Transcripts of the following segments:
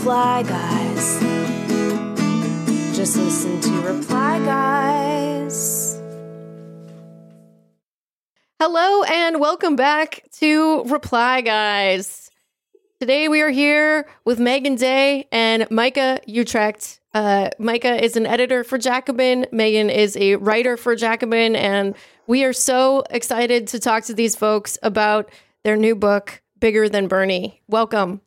reply, guys. Just listen to reply, guys. Hello and welcome back to Reply Guys. Today we are here with Meagan Day and Micah Uetricht. Uh, Micah is an editor for Jacobin. Megan is a writer for Jacobin, and we are so excited to talk to these folks about their new book, Bigger Than Bernie. Welcome.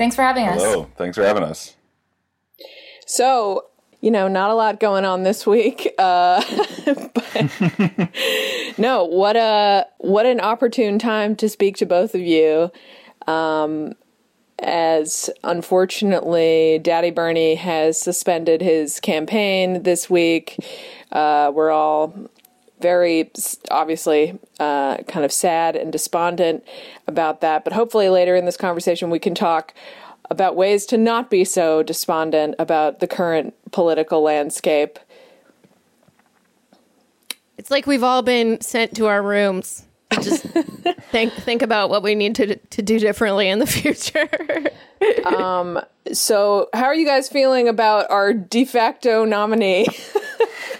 Thanks for having us. Hello, thanks for having us. So, you know, not a lot going on this week. Uh, but no, what a what an opportune time to speak to both of you. Um, as unfortunately, Daddy Bernie has suspended his campaign this week. Uh, we're all very obviously uh, kind of sad and despondent about that. But hopefully, later in this conversation, we can talk about ways to not be so despondent about the current political landscape. It's like we've all been sent to our rooms. Just think think about what we need to to do differently in the future. So, how are you guys feeling about our de facto nominee?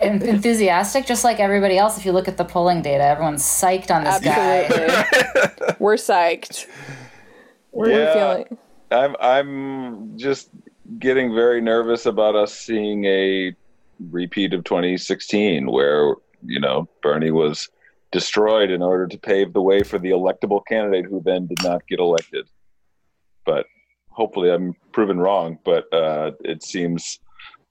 En- Enthusiastic, just like everybody else. If you look at the polling data, everyone's psyched on this guy. Absolutely. We're psyched. We're Yeah. feeling. I'm I'm just getting very nervous about us seeing a repeat of 2016, where you know Bernie was destroyed in order to pave the way for the electable candidate who then did not get elected. But hopefully, I'm proven wrong. But uh, it seems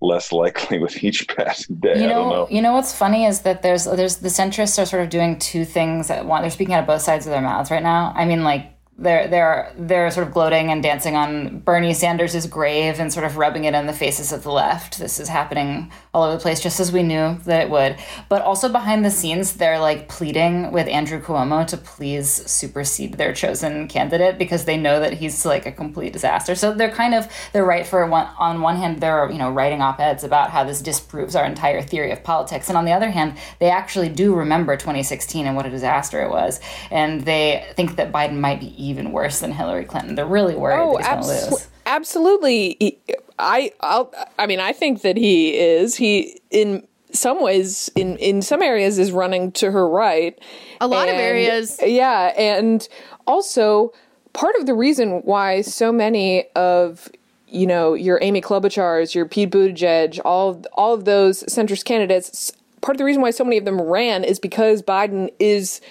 less likely with each passing day. You know, know. you know what's funny is that there's there's the centrists are sort of doing two things at once. They're speaking out of both sides of their mouths right now. I mean, like they're they're they're sort of gloating and dancing on Bernie Sanders' grave and sort of rubbing it in the faces of the left. This is happening all over the place, just as we knew that it would. But also behind the scenes, they're like pleading with Andrew Cuomo to please supersede their chosen candidate because they know that he's like a complete disaster. So they're kind of they're right for one on one hand they're you know writing op-eds about how this disproves our entire theory of politics, and on the other hand they actually do remember 2016 and what a disaster it was, and they think that Biden might be even worse than Hillary Clinton. They're really worried Oh, that he's going to lose. absolutely. I, I'll, I mean, I think that he is. He, in some ways, in in some areas, is running to her right. A lot of areas. Yeah, and also part of the reason why so many of you know your Amy Klobuchar's, your Pete Buttigieg, all all of those centrist candidates. Part of the reason why so many of them ran is because Biden is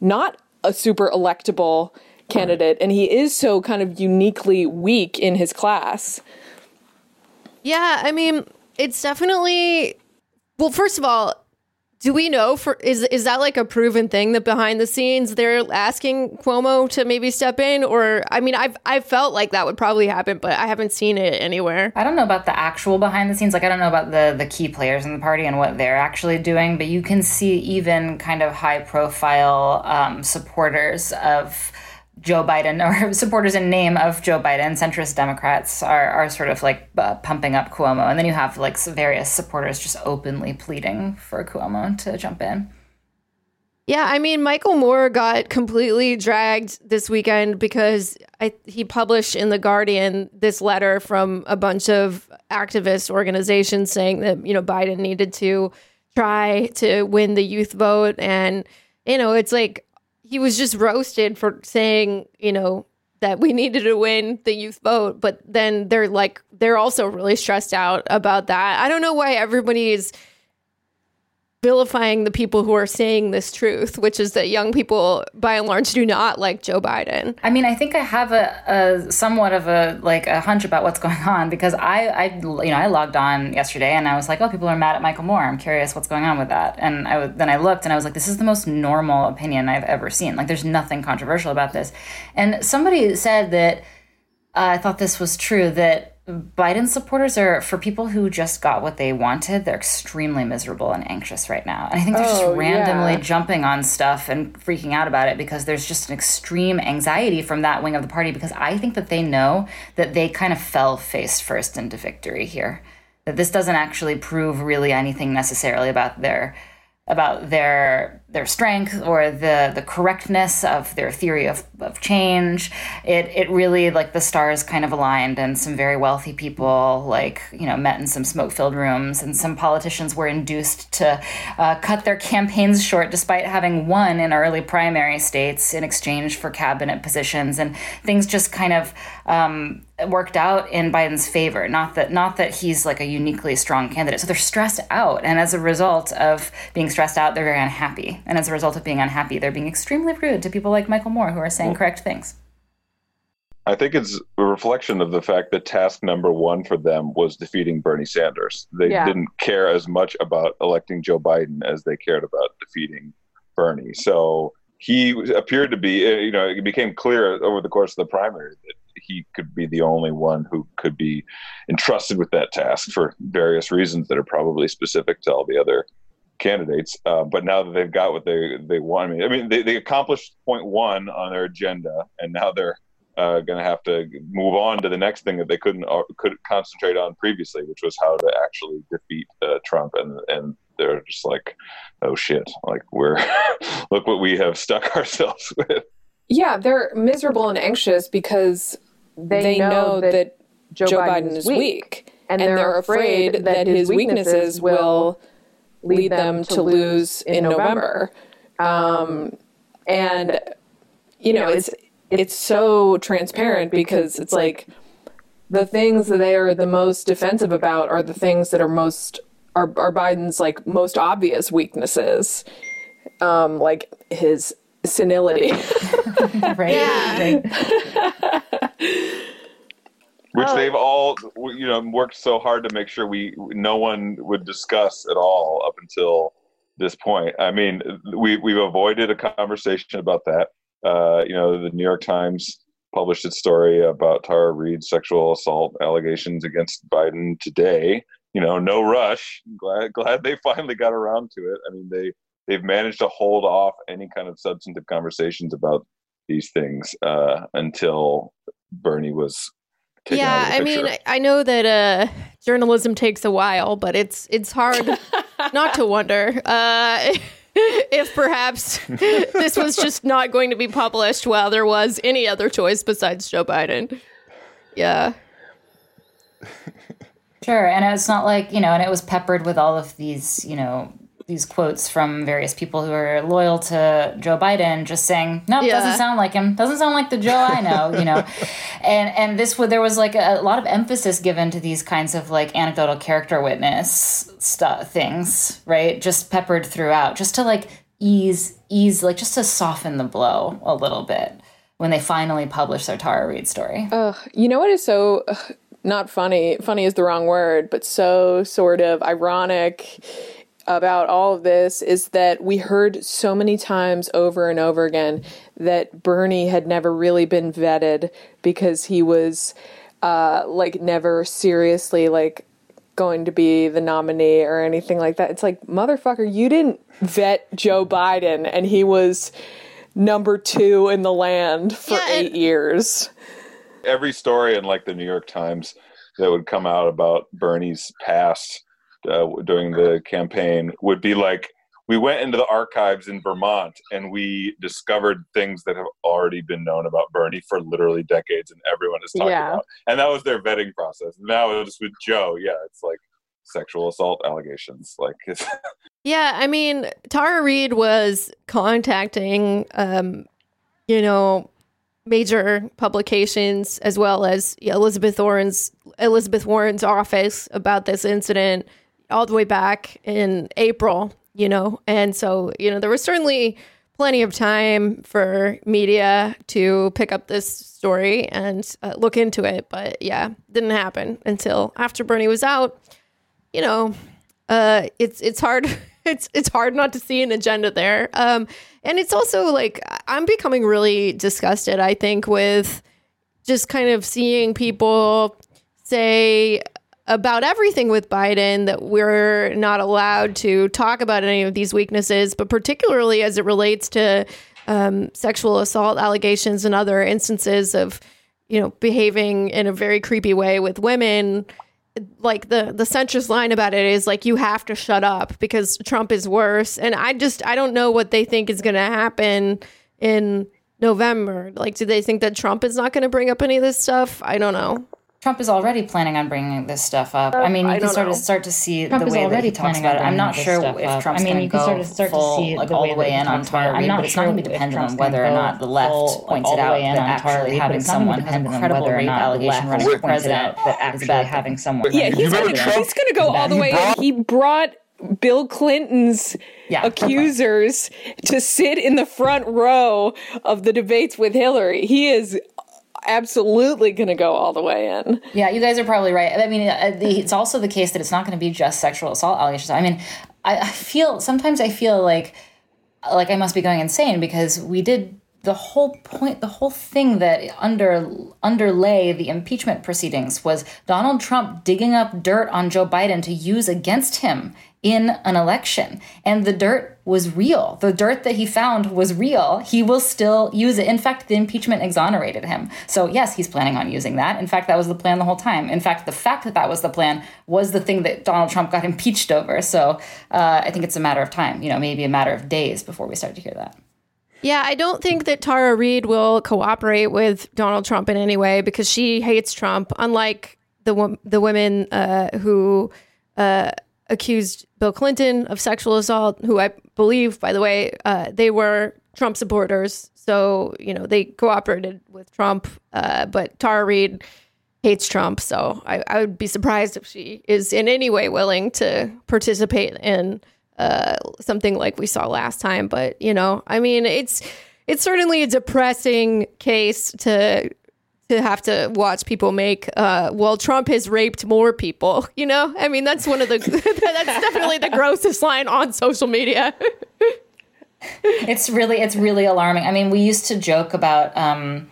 not a super electable candidate, and he is so kind of uniquely weak in his class. Yeah, I mean, it's definitely well, first of all, do we know for is is that like a proven thing that behind the scenes they're asking Cuomo to maybe step in or I mean I've I've felt like that would probably happen, but I haven't seen it anywhere. I don't know about the actual behind the scenes. Like I don't know about the the key players in the party and what they're actually doing, but you can see even kind of high profile um, supporters of Joe Biden or supporters in name of Joe Biden, centrist Democrats are are sort of like uh, pumping up Cuomo, and then you have like various supporters just openly pleading for Cuomo to jump in. Yeah, I mean, Michael Moore got completely dragged this weekend because I, he published in the Guardian this letter from a bunch of activist organizations saying that you know Biden needed to try to win the youth vote, and you know it's like he was just roasted for saying you know that we needed to win the youth vote, but then they're like they're also really stressed out about that. I don't know why everybody is vilifying the people who are saying this truth, which is that young people, by and large, do not like Joe Biden. I mean, I think I have a, a somewhat of a like a hunch about what's going on because I, I, you know, I logged on yesterday and I was like, oh, people are mad at Michael Moore. I'm curious what's going on with that. And I then I looked and I was like, this is the most normal opinion I've ever seen. Like, there's nothing controversial about this. And somebody said that uh, I thought this was true that Biden supporters are for people who just got what they wanted. They're extremely miserable and anxious right now, and I think they're Oh, just randomly yeah. jumping on stuff and freaking out about it because there's just an extreme anxiety from that wing of the party. Because I think that they know that they kind of fell face first into victory here. that this doesn't actually prove really anything necessarily about their about their their strength or the the correctness of their theory of, of change. It it really like the stars kind of aligned and some very wealthy people like you know met in some smoke filled rooms and some politicians were induced to uh, cut their campaigns short despite having won in early primary states in exchange for cabinet positions and things just kind of um, worked out in Biden's favor. Not that not that he's like a uniquely strong candidate. So they're stressed out, and as a result of being stressed out, they're very unhappy. And as a result of being unhappy, they're being extremely rude to people like Michael Moore who are saying correct things. I think it's a reflection of the fact that task number one for them was defeating Bernie Sanders. They Yeah. didn't care as much about electing Joe Biden as they cared about defeating Bernie. So he appeared to be, uh, you know, it became clear over the course of the primary that he could be the only one who could be entrusted with that task for various reasons that are probably specific to all the other candidates. Uh, but now that they've got what they they want, I mean, I mean they, they accomplished point one on their agenda, and now they're uh, going to have to move on to the next thing that they couldn't uh, could concentrate on previously, which was how to actually defeat uh, Trump. And and they're just like, oh shit, like we're look what we have stuck ourselves with. Yeah, they're miserable and anxious because they, know, that, Joe, Biden, is weak, and, they're, afraid that his weaknesses will lead them to lose in November. Um, and you know, it's it's so transparent because it's like the things that they are the most defensive about are the things that are most are, are Biden's like most obvious weaknesses, um, like his senility. right? Yeah. Right. Which Oh. they've all you know worked so hard to make sure we no one would discuss at all up until this point. I mean, we we've avoided a conversation about that. Uh, you know, the New York Times published its story about Tara Reade's sexual assault allegations against Biden today. You know, no rush. Glad glad they finally got around to it. I mean, they they've managed to hold off any kind of substantive conversations about these things uh, until Bernie was yeah, out of the I mean. I I know that uh, journalism takes a while, but it's it's hard not to wonder uh, if perhaps this was just not going to be published while there was any other choice besides Joe Biden. Yeah. Sure, and it's not like you know, and it was peppered with all of these, you know, these quotes from various people who are loyal to Joe Biden, just saying, "No, Yeah. doesn't sound like him. Doesn't sound like the Joe I know." you know, and and this would there was like a, lot of emphasis given to these kinds of like anecdotal character witness stuff things, right? Just peppered throughout, just to like ease ease, like just to soften the blow a little bit when they finally published their Tara Reade story. Ugh, you know what is so ugh, not funny? Funny is the wrong word, but so sort of ironic about all of this is that we heard so many times over and over again that Bernie had never really been vetted because he was uh, like never seriously like going to be the nominee or anything like that. It's like, motherfucker, you didn't vet Joe Biden and he was number two in the land for Yeah, and- eight years. every story in like the New York Times that would come out about Bernie's past uh, during the campaign would be like we went into the archives in Vermont and we discovered things that have already been known about Bernie for literally decades and everyone is talking Yeah. about. And that was their vetting process. Now it's with Joe, yeah, it's like sexual assault allegations. Like Yeah, I mean, Tara Reade was contacting, um, you know, major publications as well as Elizabeth Warren's Elizabeth Warren's office about this incident all the way back in April. You know, and so you know there was certainly plenty of time for media to pick up this story and uh, look into it, but yeah, didn't happen until after Bernie was out. You know, uh, it's it's hard. It's it's hard not to see an agenda there. Um, and it's also like I'm becoming really disgusted. I think with just kind of seeing people say about everything with Biden that we're not allowed to talk about any of these weaknesses, but particularly as it relates to um, sexual assault allegations and other instances of, you know, behaving in a very creepy way with women like the the centrist line about it is like you have to shut up because Trump is worse. And I just I don't know what they think is going to happen in November. Like, do they think that Trump is not going to bring up any of this stuff? I don't know. Trump is already planning on bringing this stuff up. I uh, mean, you I can don't start know. to start to see Trump the is way that already he talks planning about on it. I'm not sure if up. Trump's I mean, going you to can go start to- start to see like the all the way in on talks about it. Tara I'm not but it's not going to sure be dependent on whether or not the left full, points all it out way that on Tara actually having it's not gonna someone be who has a dependent on credible rape the allegation running for president out that is a bad having someone. Yeah, he's gonna, Trump- he's gonna go all the way. in. He brought Bill Clinton's Yeah, accusers to sit in the front row of the debates with Hillary. He is absolutely gonna go all the way in. Yeah, you guys are probably right. I mean, uh, it's also the case that it's not going to be just sexual assault allegations. I mean, I, I feel sometimes I feel like like I must be going insane because we did the whole point, the whole thing that under underlay the impeachment proceedings was Donald Trump digging up dirt on Joe Biden to use against him in an election. And the dirt was real. The dirt that he found was real. He will still use it. In fact, the impeachment exonerated him. So, yes, he's planning on using that. In fact, that was the plan the whole time. In fact, the fact that that was the plan was the thing that Donald Trump got impeached over. So, uh, I think it's a matter of time, you know, maybe a matter of days before we start to hear that. Yeah, I don't think that Tara Reade will cooperate with Donald Trump in any way because she hates Trump, unlike the the women uh, who uh, accused Bill Clinton of sexual assault, who I believe, by the way, uh, they were Trump supporters. So you know they cooperated with Trump, uh, but Tara Reade hates Trump. So I, I would be surprised if she is in any way willing to participate in uh, something like we saw last time. But you know, I mean, it's it's certainly a depressing case to to have to watch people make. Uh, well, Trump has raped more people. You know, I mean, that's one of the that's definitely the grossest line on social media. it's really it's really alarming. I mean, we used to joke about um,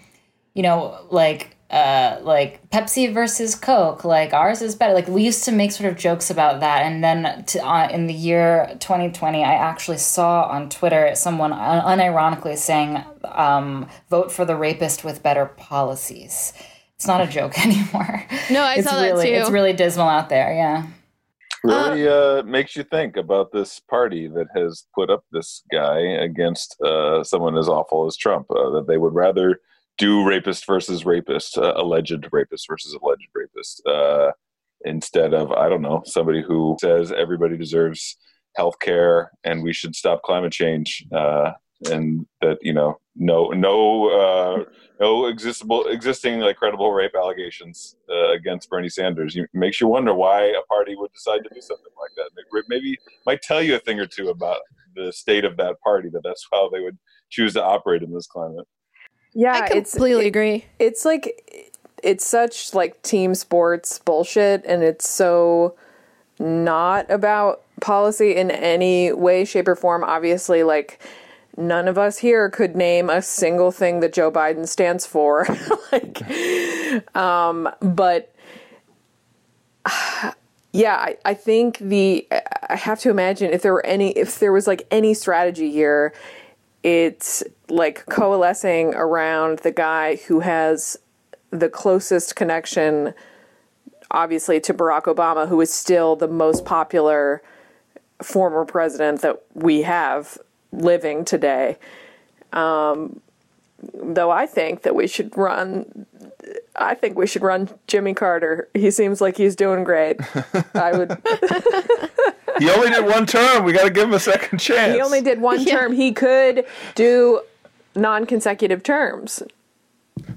you know, like uh like Pepsi versus Coke, like ours is better. Like we used to make sort of jokes about that and then to, uh, in the year 2020 I actually saw on Twitter someone un- unironically saying um vote for the rapist with better policies. It's not a joke anymore. No, I it's saw that really too. it's really dismal out there, yeah. really uh, makes you think about this party that has put up this guy against uh, someone as awful as Trump. Uh, that they would rather do rapist versus rapist, uh, alleged rapist versus alleged rapist, uh, instead of I don't know somebody who says everybody deserves health care and we should stop climate change. Uh, and that you know, no, no, uh, no existable, existing like credible rape allegations uh, against Bernie Sanders. You, makes you wonder why a party would decide to do something like that. Maybe, maybe might tell you a thing or two about the state of that party. That that's how they would choose to operate in this climate. Yeah, I completely agree. it's like it's such like team sports bullshit and it's so not about policy in any way shape or form obviously like none of us here could name a single thing that Joe Biden stands for like um but yeah I, I think the i have to imagine if there were any if there was like any strategy here it's like coalescing around the guy who has the closest connection obviously to Barack Obama who is still the most popular former president that we have living today um, though I think that we should run I think we should run Jimmy Carter. He seems like he's doing great. I would He only did one term. We got to give him a second chance. He only did one term. He could do non-consecutive terms.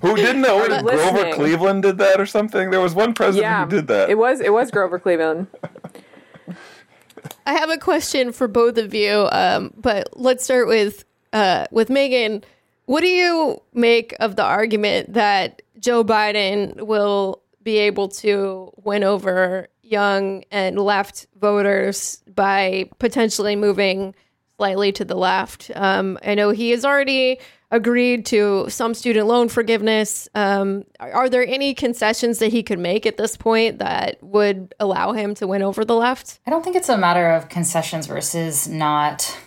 Who didn't know? Grover listening? Cleveland did that or something. There was one president Yeah, who did that. It was it was Grover Cleveland. I have a question for both of you, um, but let's start with uh, with Meagan. What do you make of the argument that Joe Biden will be able to win over young and left voters by potentially moving slightly to the left? Um, I know he has already agreed to some student loan forgiveness. Um, are, are there any concessions that he could make at this point that would allow him to win over the left? I don't think it's a matter of concessions versus not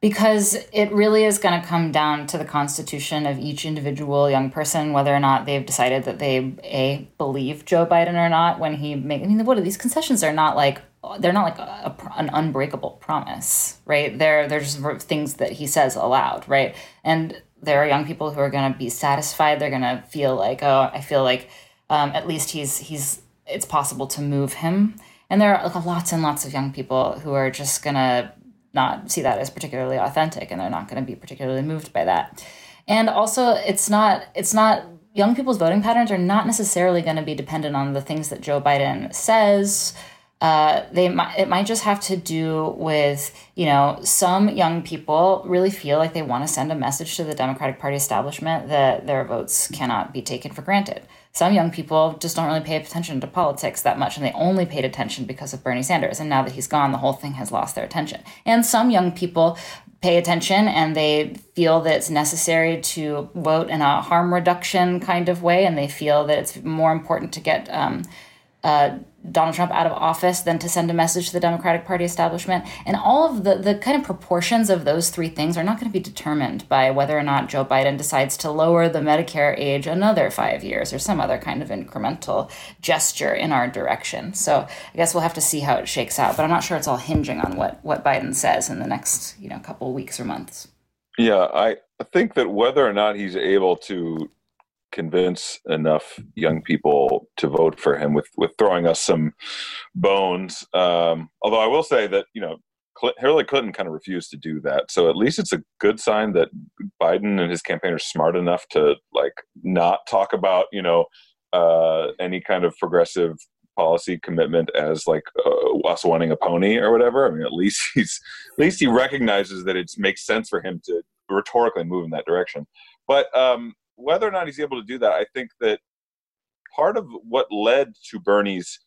because it really is going to come down to the constitution of each individual young person whether or not they've decided that they a believe Joe Biden or not when he make I mean what are these concessions are not like they're not like a, a, an unbreakable promise right? They're they're just things that he says aloud right? And there are young people who are going to be satisfied. They're going to feel like oh I feel like um, at least he's he's it's possible to move him. And there are lots and lots of young people who are just going to not see that as particularly authentic and they're not going to be particularly moved by that. And also it's not it's not young people's voting patterns are not necessarily going to be dependent on the things that joe biden says. Uh, they might it might just have to do with you know some young people really feel like they want to send a message to the democratic party establishment that their votes cannot be taken for granted some young people just don't really pay attention to politics that much and they only paid attention because of Bernie Sanders. And now that he's gone, the whole thing has lost their attention. And some young people pay attention and they feel that it's necessary to vote in a harm reduction kind of way and they feel that it's more important to get um, uh, Donald Trump out of office than to send a message to the Democratic Party establishment. And all of the, the kind of proportions of those three things are not going to be determined by whether or not Joe Biden decides to lower the Medicare age another five years or some other kind of incremental gesture in our direction. So I guess we'll have to see how it shakes out. But I'm not sure it's all hinging on what, what Biden says in the next you know couple weeks or months. Yeah, I think that whether or not he's able to convince enough young people to vote for him with with throwing us some bones. Um, although I will say that you know Hillary Clinton kind of refused to do that, so at least it's a good sign that Biden and his campaign are smart enough to like not talk about you know uh, any kind of progressive policy commitment as like uh, us wanting a pony or whatever. I mean, at least he's at least he recognizes that it makes sense for him to rhetorically move in that direction. But um, whether or not he's able to do that, I think that part of what led to Bernie's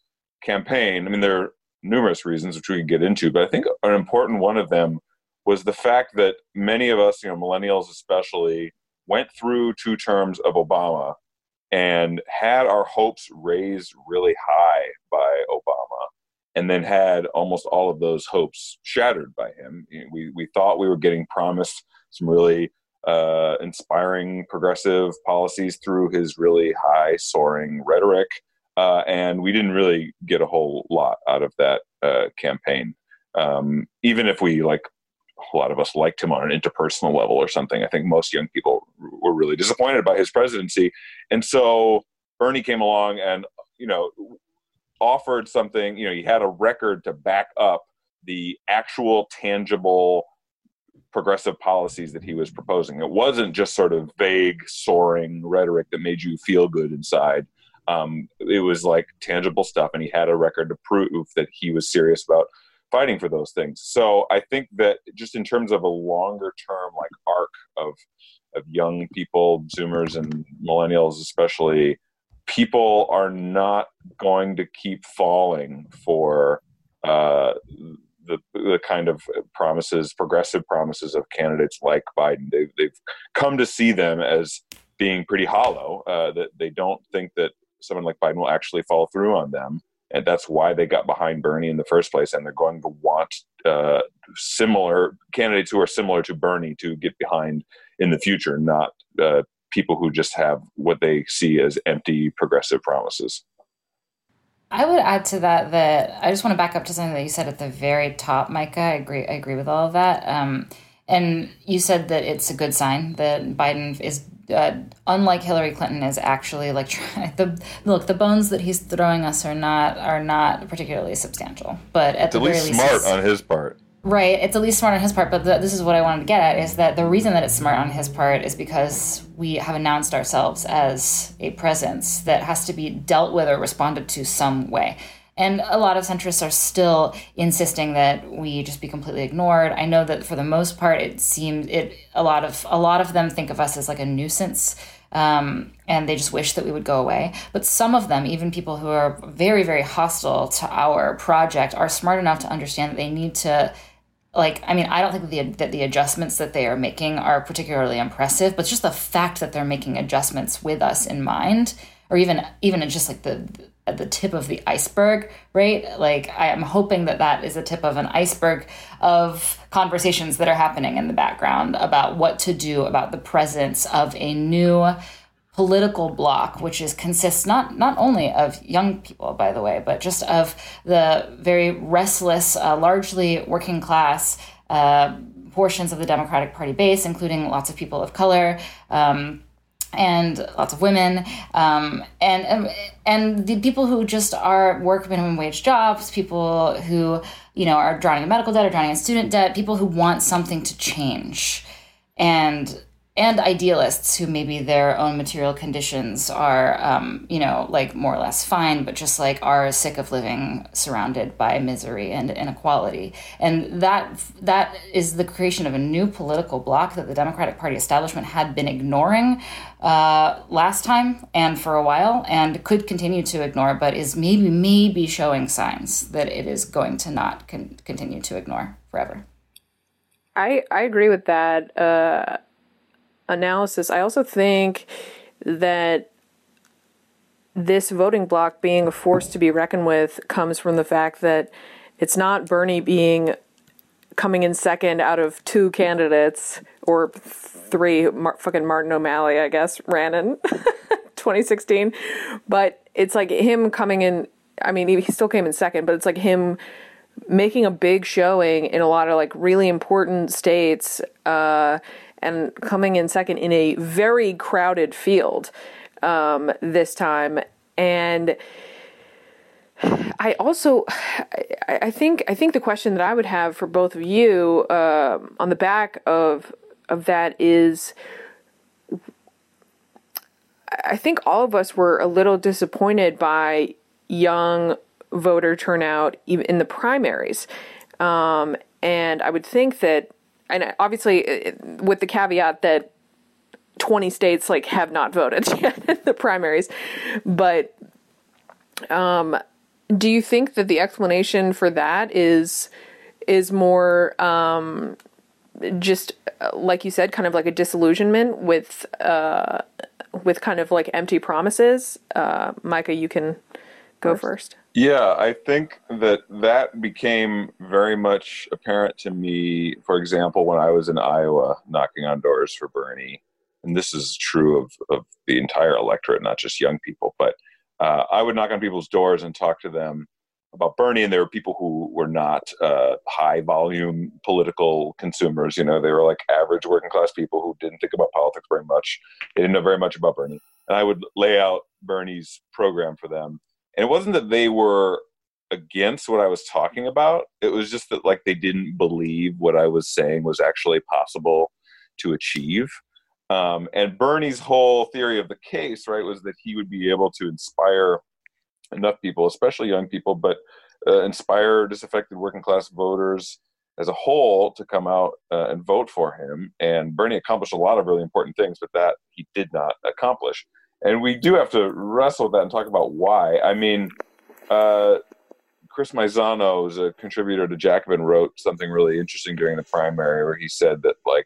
campaign, I mean, there are numerous reasons which we could get into, but I think an important one of them was the fact that many of us, you know, millennials especially, went through two terms of Obama and had our hopes raised really high by Obama and then had almost all of those hopes shattered by him. We, we thought we were getting promised some really uh, inspiring progressive policies through his really high soaring rhetoric. Uh, and we didn't really get a whole lot out of that uh, campaign. Um, even if we like a lot of us liked him on an interpersonal level or something, I think most young people were really disappointed by his presidency. And so Bernie came along and, you know, offered something, you know, he had a record to back up the actual tangible progressive policies that he was proposing. It wasn't just sort of vague, soaring rhetoric that made you feel good inside. Um, it was like tangible stuff, and he had a record to prove that he was serious about fighting for those things. So I think that just in terms of a longer term like arc of of young people, Zoomers and millennials especially, people are not going to keep falling for uh, the, the kind of promises, progressive promises of candidates like Biden. They've, they've come to see them as being pretty hollow, uh, that they don't think that someone like Biden will actually follow through on them. And that's why they got behind Bernie in the first place. And they're going to want uh, similar candidates who are similar to Bernie to get behind in the future, not uh, people who just have what they see as empty progressive promises. I would add to that that I just want to back up to something that you said at the very top, Micah. I agree. I agree with all of that. Um, and you said that it's a good sign that Biden is, uh, unlike Hillary Clinton, is actually like the look. The bones that he's throwing us are not are not particularly substantial, but at, at the least very smart on his part. Right. It's at least smart on his part, but the, this is what I wanted to get at is that the reason that it's smart on his part is because we have announced ourselves as a presence that has to be dealt with or responded to some way. And a lot of centrists are still insisting that we just be completely ignored. I know that for the most part, it seems it a lot of a lot of them think of us as like a nuisance, um, and they just wish that we would go away. But some of them, even people who are very very hostile to our project, are smart enough to understand that they need to like i mean i don't think that the, that the adjustments that they are making are particularly impressive but just the fact that they're making adjustments with us in mind or even even just like the at the tip of the iceberg, right? Like I am hoping that that is a tip of an iceberg of conversations that are happening in the background about what to do about the presence of a new political bloc, which is consists not not only of young people, by the way, but just of the very restless, uh, largely working class uh, portions of the Democratic Party base, including lots of people of color. Um, and lots of women, um, and, and the people who just are work minimum wage jobs, people who you know are drowning in medical debt or drowning in student debt, people who want something to change, and and idealists who maybe their own material conditions are, um, you know, like more or less fine, but just like are sick of living surrounded by misery and inequality. And that that is the creation of a new political bloc that the Democratic Party establishment had been ignoring uh, last time and for a while, and could continue to ignore, but is maybe maybe showing signs that it is going to not con- continue to ignore forever. I I agree with that. Uh analysis, I also think that this voting bloc being a force to be reckoned with comes from the fact that it's not Bernie being coming in second out of two candidates or three. Mar- fucking Martin O'Malley, I guess, ran in 2016, but it's like him coming in. I mean, he still came in second, but it's like him making a big showing in a lot of like really important states. Uh, and coming in second in a very crowded field um, this time. And I also, I think, I think the question that I would have for both of you uh, on the back of of that is, I think all of us were a little disappointed by young voter turnout even in the primaries, um, and I would think that and obviously with the caveat that 20 states like have not voted yet in the primaries. But um, do you think that the explanation for that is is more um, just uh, like you said kind of like a disillusionment with uh, with kind of like empty promises? Uh, micah you can go first yeah, I think that that became very much apparent to me, for example, when I was in Iowa knocking on doors for Bernie. And this is true of, of the entire electorate, not just young people. But uh, I would knock on people's doors and talk to them about Bernie, and there were people who were not uh, high volume political consumers. You know, they were like average working class people who didn't think about politics very much. They didn't know very much about Bernie. And I would lay out Bernie's program for them and it wasn't that they were against what I was talking about. It was just that like they didn't believe what I was saying was actually possible to achieve. Um, and Bernie's whole theory of the case, right, was that he would be able to inspire enough people, especially young people, but uh, inspire disaffected working class voters as a whole to come out uh, and vote for him. And Bernie accomplished a lot of really important things, but that he did not accomplish and we do have to wrestle with that and talk about why. I mean, uh, Chris Maisano is a contributor to Jacobin wrote something really interesting during the primary where he said that like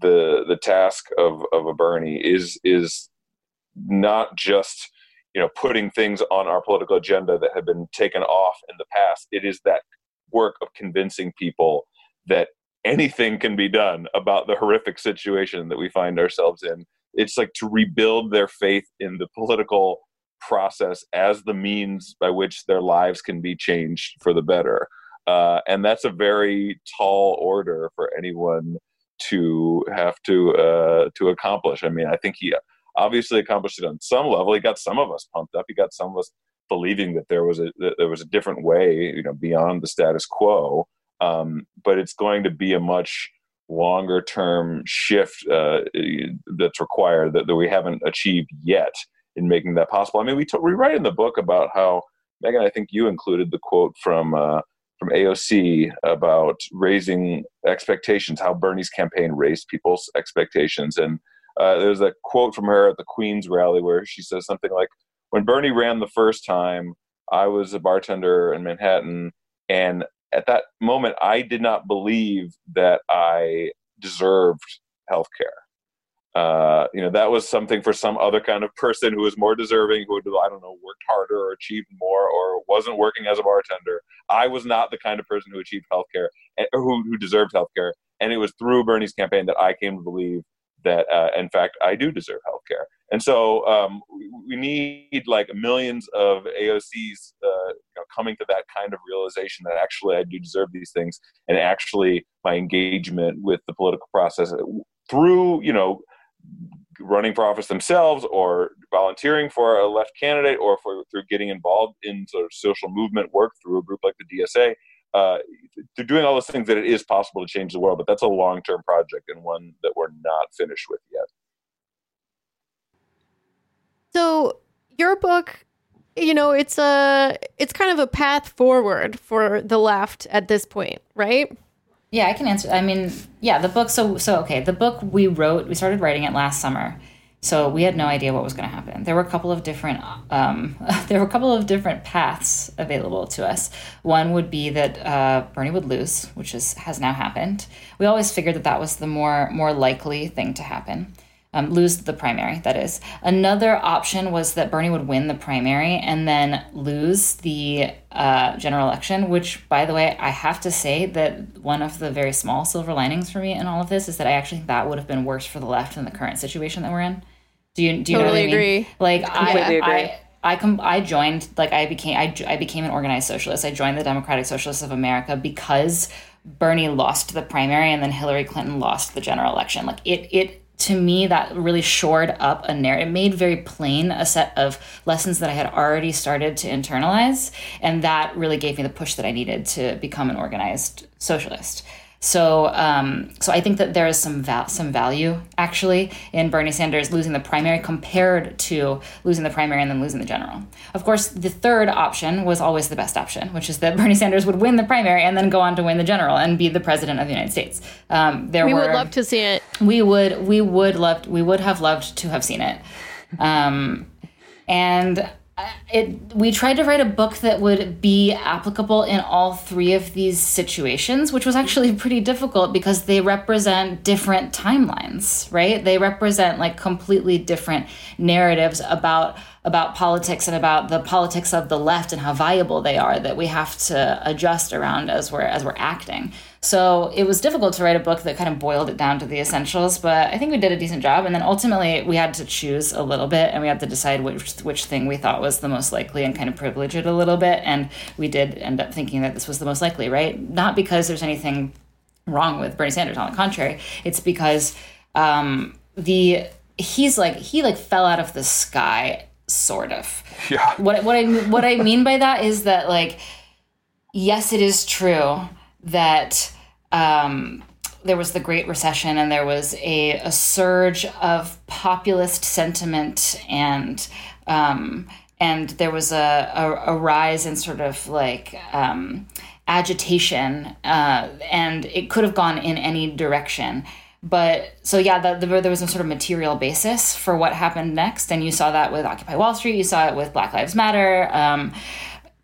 the the task of of a Bernie is is not just you know putting things on our political agenda that have been taken off in the past. It is that work of convincing people that anything can be done about the horrific situation that we find ourselves in it's like to rebuild their faith in the political process as the means by which their lives can be changed for the better. Uh, and that's a very tall order for anyone to have to uh, to accomplish. I mean, I think he obviously accomplished it on some level. He got some of us pumped up. He got some of us believing that there was a that there was a different way, you know, beyond the status quo. Um, but it's going to be a much longer term shift uh, that's required that, that we haven't achieved yet in making that possible. I mean, we, t- we write in the book about how, Meagan, I think you included the quote from, uh, from AOC about raising expectations, how Bernie's campaign raised people's expectations. And uh, there's a quote from her at the Queens rally where she says something like, When Bernie ran the first time, I was a bartender in Manhattan and at that moment, I did not believe that I deserved health care. uh, you know, that was something for some other kind of person who was more deserving, who I don't know, worked harder or achieved more or wasn't working as a bartender. I was not the kind of person who achieved healthcare or who, who deserved healthcare. And it was through Bernie's campaign that I came to believe that, uh, in fact, I do deserve healthcare. And so um, we need like millions of AOCs uh, you know, coming to that kind of realization that actually I do deserve these things, and actually my engagement with the political process through you know running for office themselves or volunteering for a left candidate or for through getting involved in sort of social movement work through a group like the DSA. Uh, they're doing all those things that it is possible to change the world, but that's a long term project and one that we're not finished with yet. So your book, you know, it's a it's kind of a path forward for the left at this point, right? Yeah, I can answer. I mean, yeah, the book. So, so okay, the book we wrote, we started writing it last summer, so we had no idea what was going to happen. There were a couple of different, um, there were a couple of different paths available to us. One would be that uh, Bernie would lose, which is has now happened. We always figured that that was the more more likely thing to happen um, lose the primary, that is. Another option was that Bernie would win the primary and then lose the uh, general election, which, by the way, I have to say that one of the very small silver linings for me in all of this is that I actually think that would have been worse for the left than the current situation that we're in. Do you, do you totally know what I agree. mean? Like, I, agree. I, I com- I joined like I became I, I became an organized socialist. I joined the Democratic Socialists of America because Bernie lost the primary and then Hillary Clinton lost the general election. Like it it to me that really shored up a narrative it made very plain a set of lessons that i had already started to internalize and that really gave me the push that i needed to become an organized socialist so, um, so I think that there is some val- some value actually in Bernie Sanders losing the primary compared to losing the primary and then losing the general. Of course, the third option was always the best option, which is that Bernie Sanders would win the primary and then go on to win the general and be the president of the United States. Um, there We were, would love to see it. we would we would loved we would have loved to have seen it um, and Uh, it we tried to write a book that would be applicable in all three of these situations which was actually pretty difficult because they represent different timelines right? They represent like completely different narratives about about politics and about the politics of the left and how viable they are that we have to adjust around as we're as we're acting so it was difficult to write a book that kind of boiled it down to the essentials, but I think we did a decent job. And then ultimately, we had to choose a little bit, and we had to decide which which thing we thought was the most likely, and kind of privilege it a little bit. And we did end up thinking that this was the most likely, right? Not because there's anything wrong with Bernie Sanders. On the contrary, it's because um, the he's like he like fell out of the sky, sort of. Yeah. What what I what I mean by that is that like, yes, it is true that um, there was the Great Recession and there was a, a surge of populist sentiment and um, and there was a, a, a rise in sort of like um, agitation uh, and it could have gone in any direction. But so yeah the, the, there was a sort of material basis for what happened next. And you saw that with occupy wall street you saw it with black lives matter um,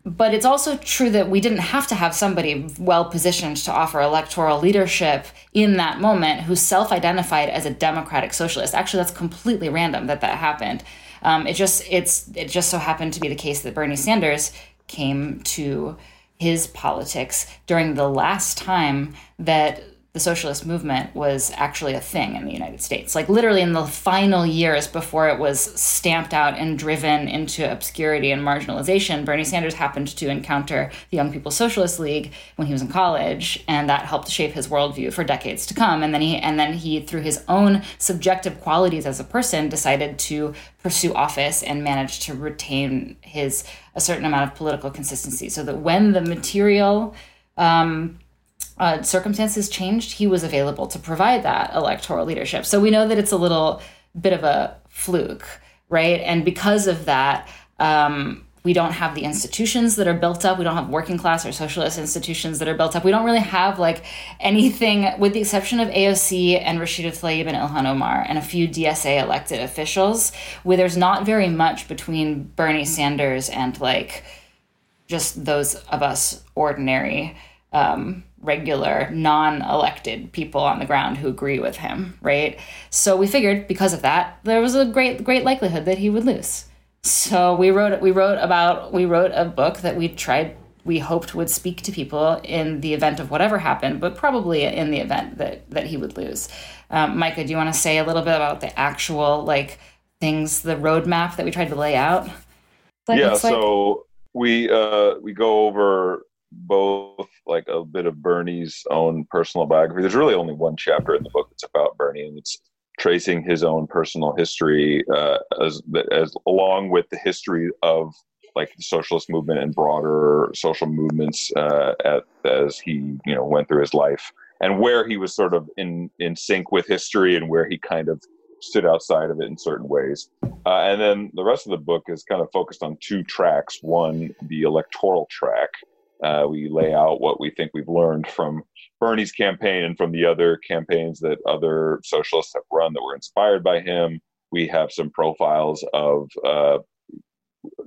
but it's also true that we didn't have to have somebody well positioned to offer electoral leadership in that moment who self identified as a democratic socialist. Actually, that's completely random that that happened. Um, it just it's it just so happened to be the case that Bernie Sanders came to his politics during the last time that the socialist movement was actually a thing in the United States. Like literally in the final years before it was stamped out and driven into obscurity and marginalization, Bernie Sanders happened to encounter the Young People's Socialist League when he was in college, and that helped shape his worldview for decades to come. And then he and then he, through his own subjective qualities as a person, decided to pursue office and managed to retain his a certain amount of political consistency, so that when the material um, uh, circumstances changed, he was available to provide that electoral leadership. So we know that it's a little bit of a fluke, right? And because of that, um, we don't have the institutions that are built up. We don't have working class or socialist institutions that are built up. We don't really have like anything, with the exception of AOC and Rashida Tlaib and Ilhan Omar and a few DSA elected officials, where there's not very much between Bernie Sanders and like just those of us ordinary um, regular, non elected people on the ground who agree with him, right? So we figured because of that, there was a great, great likelihood that he would lose. So we wrote we wrote about we wrote a book that we tried we hoped would speak to people in the event of whatever happened, but probably in the event that that he would lose. Um, Micah, do you want to say a little bit about the actual like things, the roadmap that we tried to lay out? Like, yeah, so like? we uh, we go over both like a bit of Bernie's own personal biography. There's really only one chapter in the book that's about Bernie, and it's tracing his own personal history uh, as as along with the history of like the socialist movement and broader social movements uh, at, as he you know went through his life and where he was sort of in in sync with history and where he kind of stood outside of it in certain ways. Uh, and then the rest of the book is kind of focused on two tracks. One, the electoral track. Uh, we lay out what we think we've learned from Bernie's campaign and from the other campaigns that other socialists have run that were inspired by him. We have some profiles of uh,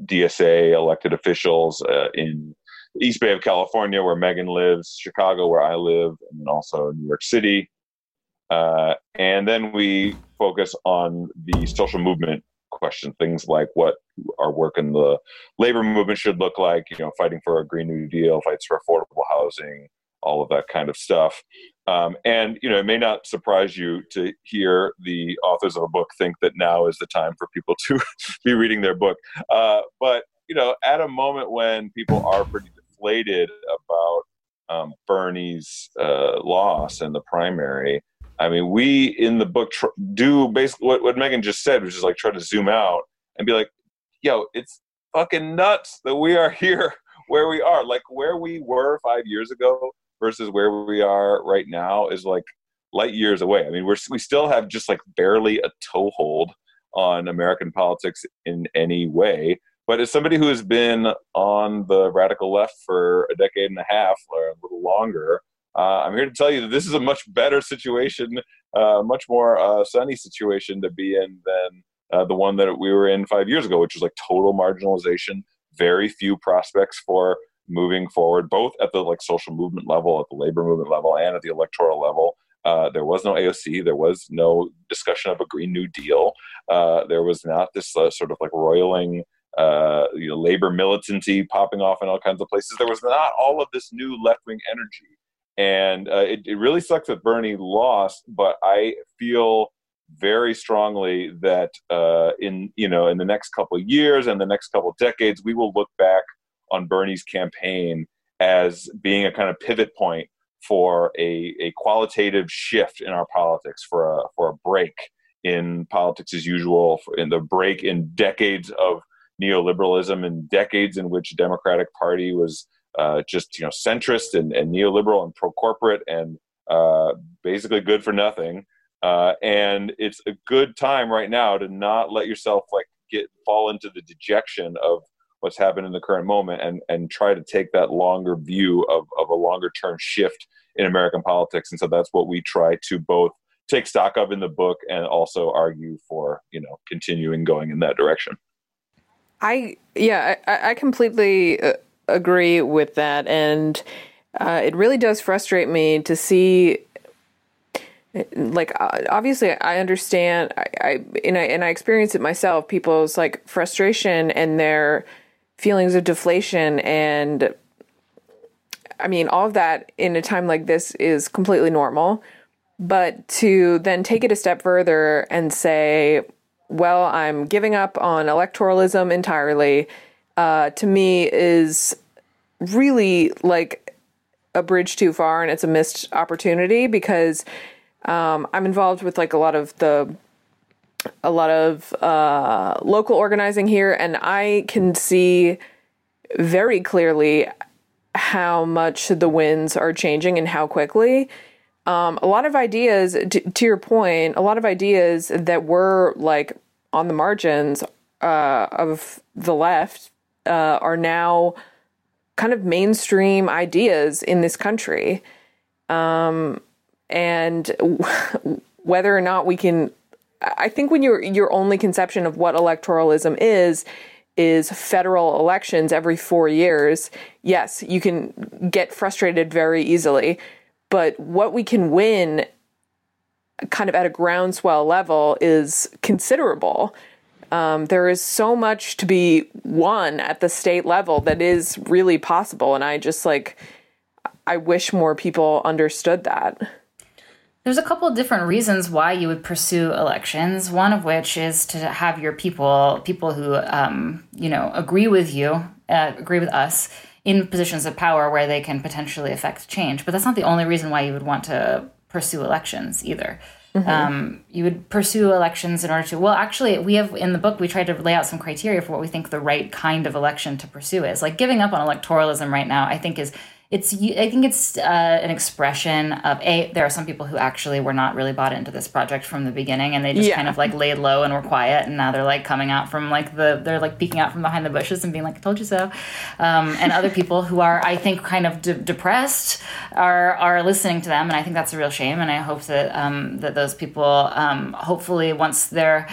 DSA elected officials uh, in East Bay of California, where Meagan lives, Chicago, where I live, and also New York City. Uh, and then we focus on the social movement question, things like what our work in the labor movement should look like, you know, fighting for a Green New Deal, fights for affordable housing, all of that kind of stuff. Um, and, you know, it may not surprise you to hear the authors of a book think that now is the time for people to be reading their book. Uh, but, you know, at a moment when people are pretty deflated about um, Bernie's uh, loss in the primary, I mean, we in the book tr- do basically what, what Meagan just said, which is like try to zoom out and be like, yo, it's fucking nuts that we are here where we are. Like where we were five years ago versus where we are right now is like light years away. I mean, we're, we still have just like barely a toehold on American politics in any way. But as somebody who has been on the radical left for a decade and a half or a little longer, uh, I'm here to tell you that this is a much better situation, uh, much more uh, sunny situation to be in than uh, the one that we were in five years ago, which was like total marginalization, very few prospects for moving forward, both at the like social movement level, at the labor movement level, and at the electoral level. Uh, there was no AOC. There was no discussion of a Green New Deal. Uh, there was not this sort of like roiling uh, you know, labor militancy popping off in all kinds of places. There was not all of this new left wing energy and uh, it, it really sucks that Bernie lost, but I feel very strongly that uh, in you know in the next couple years and the next couple decades, we will look back on Bernie's campaign as being a kind of pivot point for a, a qualitative shift in our politics, for a for a break in politics as usual, in the break in decades of neoliberalism and decades in which Democratic Party was uh, just you know centrist and, and neoliberal and pro corporate and uh, basically good for nothing. Uh, and it's a good time right now to not let yourself like get fall into the dejection of what's happened in the current moment and and try to take that longer view of, of a longer term shift in American politics. And so that's what we try to both take stock of in the book and also argue for you know continuing going in that direction. I yeah I, I completely uh, agree with that, and uh, it really does frustrate me to see. Like obviously, I understand. I, I and I and I experience it myself. People's like frustration and their feelings of deflation, and I mean, all of that in a time like this is completely normal. But to then take it a step further and say, well, I'm giving up on electoralism entirely uh, to me is really like a bridge too far and it's a missed opportunity because um, I'm involved with like a lot of the a lot of uh, local organizing here and I can see very clearly how much the winds are changing and how quickly. Um, a lot of ideas, t- to your point, a lot of ideas that were like on the margins uh, of the left uh, are now kind of mainstream ideas in this country. Um, and whether or not we can, I think when your your only conception of what electoralism is is federal elections every four years. Yes, you can get frustrated very easily, but what we can win kind of at a groundswell level is considerable. Um, there is so much to be won at the state level that is really possible. And I just like, I wish more people understood that. There's a couple of different reasons why you would pursue elections. One of which is to have your people, people who, um, you know, agree with you, uh, agree with us, in positions of power where they can potentially affect change. But that's not the only reason why you would want to pursue elections either. Mm-hmm. Um, you would pursue elections in order to. Well, actually, we have in the book we tried to lay out some criteria for what we think the right kind of election to pursue is. Like giving up on electoralism right now, I think is it's i think it's uh, an expression of a there are some people who actually were not really bought into this project from the beginning and they just yeah. kind of like laid low and were quiet and now they're like coming out from like the they're like peeking out from behind the bushes and being like i told you so um, and other people who are i think kind of de- depressed are are listening to them and i think that's a real shame and i hope that um, that those people um, hopefully once they're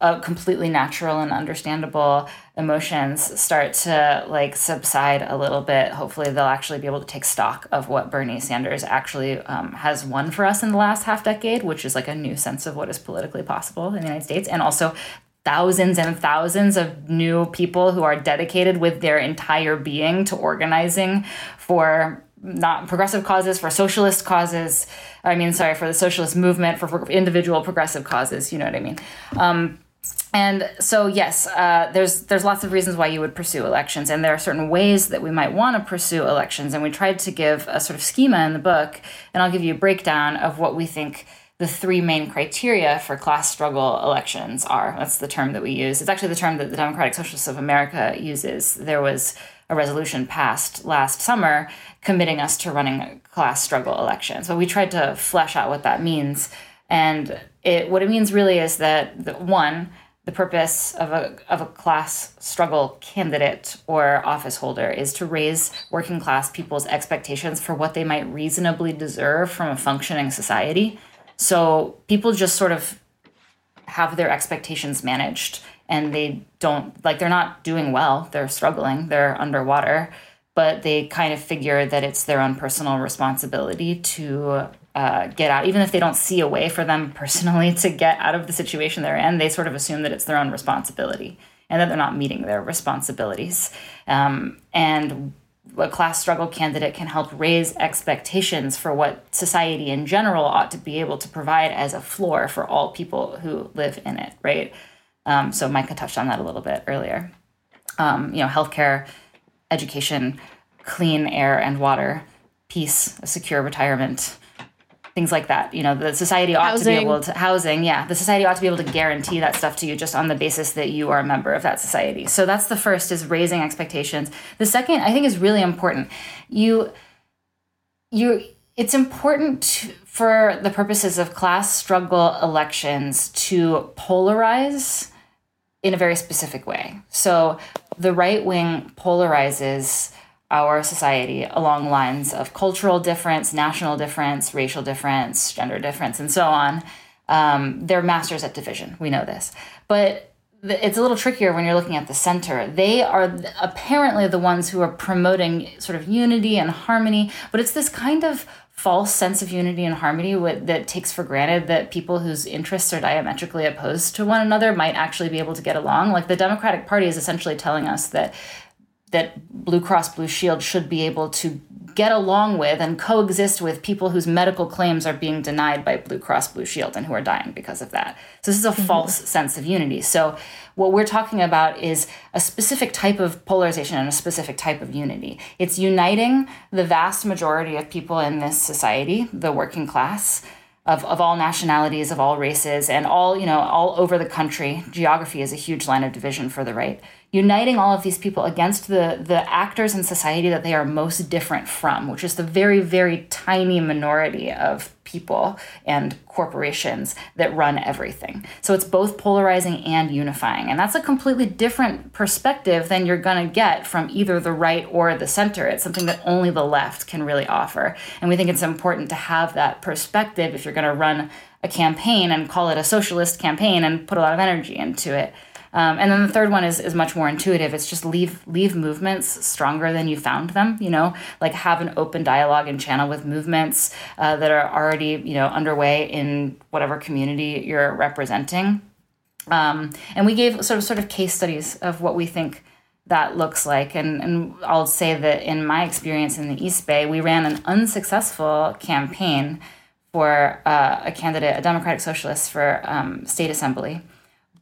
uh, completely natural and understandable emotions start to like subside a little bit. Hopefully they'll actually be able to take stock of what bernie sanders actually um, has won for us in the last half decade which is like a new sense of what is politically possible in the united states. And also thousands and thousands of new people who are dedicated with their entire being to organizing for not progressive causes for socialist causes i mean sorry for the socialist movement for, for individual progressive causes you know what i mean? Um, and so yes uh, there's there's lots of reasons why you would pursue elections. And there are certain ways that we might want to pursue elections. And we tried to give a sort of schema in the book and i'll give you a breakdown of what we think the three main criteria for class struggle elections are. That's the term that we use. It's actually the term that the democratic socialists of america uses. There was a resolution passed last summer committing us to running a class struggle elections. So we tried to flesh out what that means. And it what it means really is that the, one the purpose of a, of a class struggle candidate or office holder is to raise working class people's expectations for what they might reasonably deserve from a functioning society. So people just sort of have their expectations managed and they don't, like, they're not doing well, they're struggling, they're underwater, but they kind of figure that it's their own personal responsibility to uh, get out, even if they don't see a way for them personally to get out of the situation they're in, they sort of assume that it's their own responsibility and that they're not meeting their responsibilities. Um, and a class struggle candidate can help raise expectations for what society in general ought to be able to provide as a floor for all people who live in it, right? Um, so Micah touched on that a little bit earlier. Um, you know, healthcare, education, clean air and water, peace, a secure retirement, things like that. You know, the society ought housing. to be able to housing, yeah, the society ought to be able to guarantee that stuff to you just on the basis that you are a member of that society. So that's the first is raising expectations. The second, I think, is really important. You, you, it's important to, for the purposes of class struggle elections to polarize in a very specific way. So the right wing polarizes our society along lines of cultural difference, national difference, racial difference, gender difference, and so on. Um, they're masters at division. We know this. But it's a little trickier when you're looking at the center. They are apparently the ones who are promoting sort of unity and harmony, but it's this kind of false sense of unity and harmony that takes for granted that people whose interests are diametrically opposed to one another might actually be able to get along. Like the Democratic Party is essentially telling us that that Blue Cross Blue Shield should be able to get along with and coexist with people whose medical claims are being denied by Blue Cross Blue Shield and who are dying because of that. So this is a mm-hmm. false sense of unity. So what we're talking about is a specific type of polarization and a specific type of unity. It's uniting the vast majority of people in this society, the working class, of, of all nationalities, of all races, and all, you know, all over the country. Geography is a huge line of division for the right uniting all of these people against the the actors in society that they are most different from, which is the very very tiny minority of people and corporations that run everything. So it's both polarizing and unifying. And that's a completely different perspective than you're going to get from either the right or the center. It's something that only the left can really offer. And we think it's important to have that perspective if you're going to run a campaign and call it a socialist campaign and put a lot of energy into it. Um, and then the third one is, is much more intuitive. It's just leave leave movements stronger than you found them. You know, like have an open dialogue and channel with movements uh, that are already you know underway in whatever community you're representing. Um, and we gave sort of sort of case studies of what we think that looks like. And, and I'll say that in my experience in the East Bay, we ran an unsuccessful campaign for uh, a candidate, a Democratic Socialist for um, state assembly.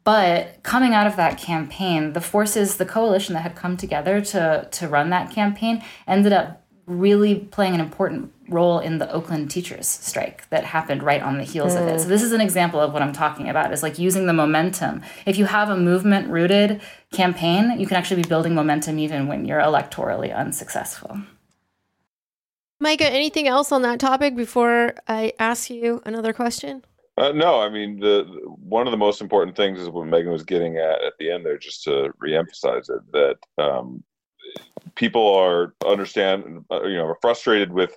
But coming out of that campaign, the forces, the coalition that had come together to, to run that campaign ended up really playing an important role in the Oakland teachers strike that happened right on the heels mm. of it. So this is an example of what I'm talking about is like using the momentum. If you have a movement rooted campaign, you can actually be building momentum even when you're electorally unsuccessful. Micah, anything else on that topic before I ask you another question? Uh, no, I mean the one of the most important things is what Meagan was getting at at the end there, just to reemphasize it that um, people are understand uh, you know are frustrated with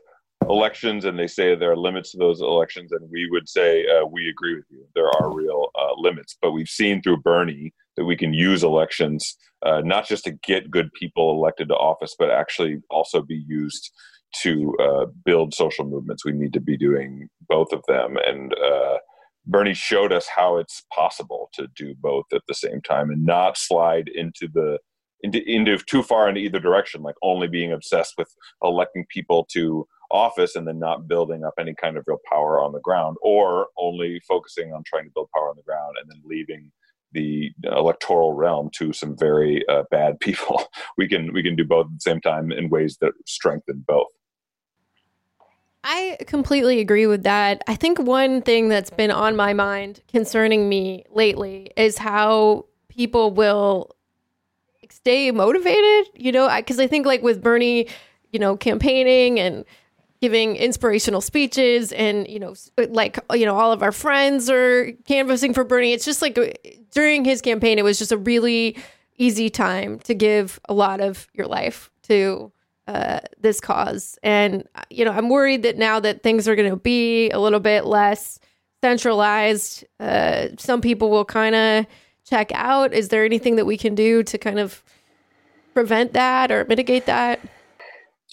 elections and they say there are limits to those elections and we would say uh, we agree with you. There are real uh, limits but we've seen through bernie that we can use elections uh, not just to get good people elected to office but actually also be used to uh, build social movements. We need to be doing both of them and uh, bernie showed us how it's possible to do both at the same time and not slide into the into, into too far into either direction, like only being obsessed with electing people to office and then not building up any kind of real power on the ground, or only focusing on trying to build power on the ground and then leaving the electoral realm to some very uh, bad people. we can we can do both at the same time in ways that strengthen both. I completely agree with that. I think one thing that's been on my mind concerning me lately is how people will stay motivated, you know, because I, I think like with Bernie, you know, campaigning and giving inspirational speeches and you know like you know all of our friends are canvassing for Bernie it's just like uh, during his campaign it was just a really easy time to give a lot of your life to uh, this cause and you know I'm worried that now that things are going to be a little bit less centralized uh, some people will kind of check out? Is there anything that we can do to kind of prevent that or mitigate that?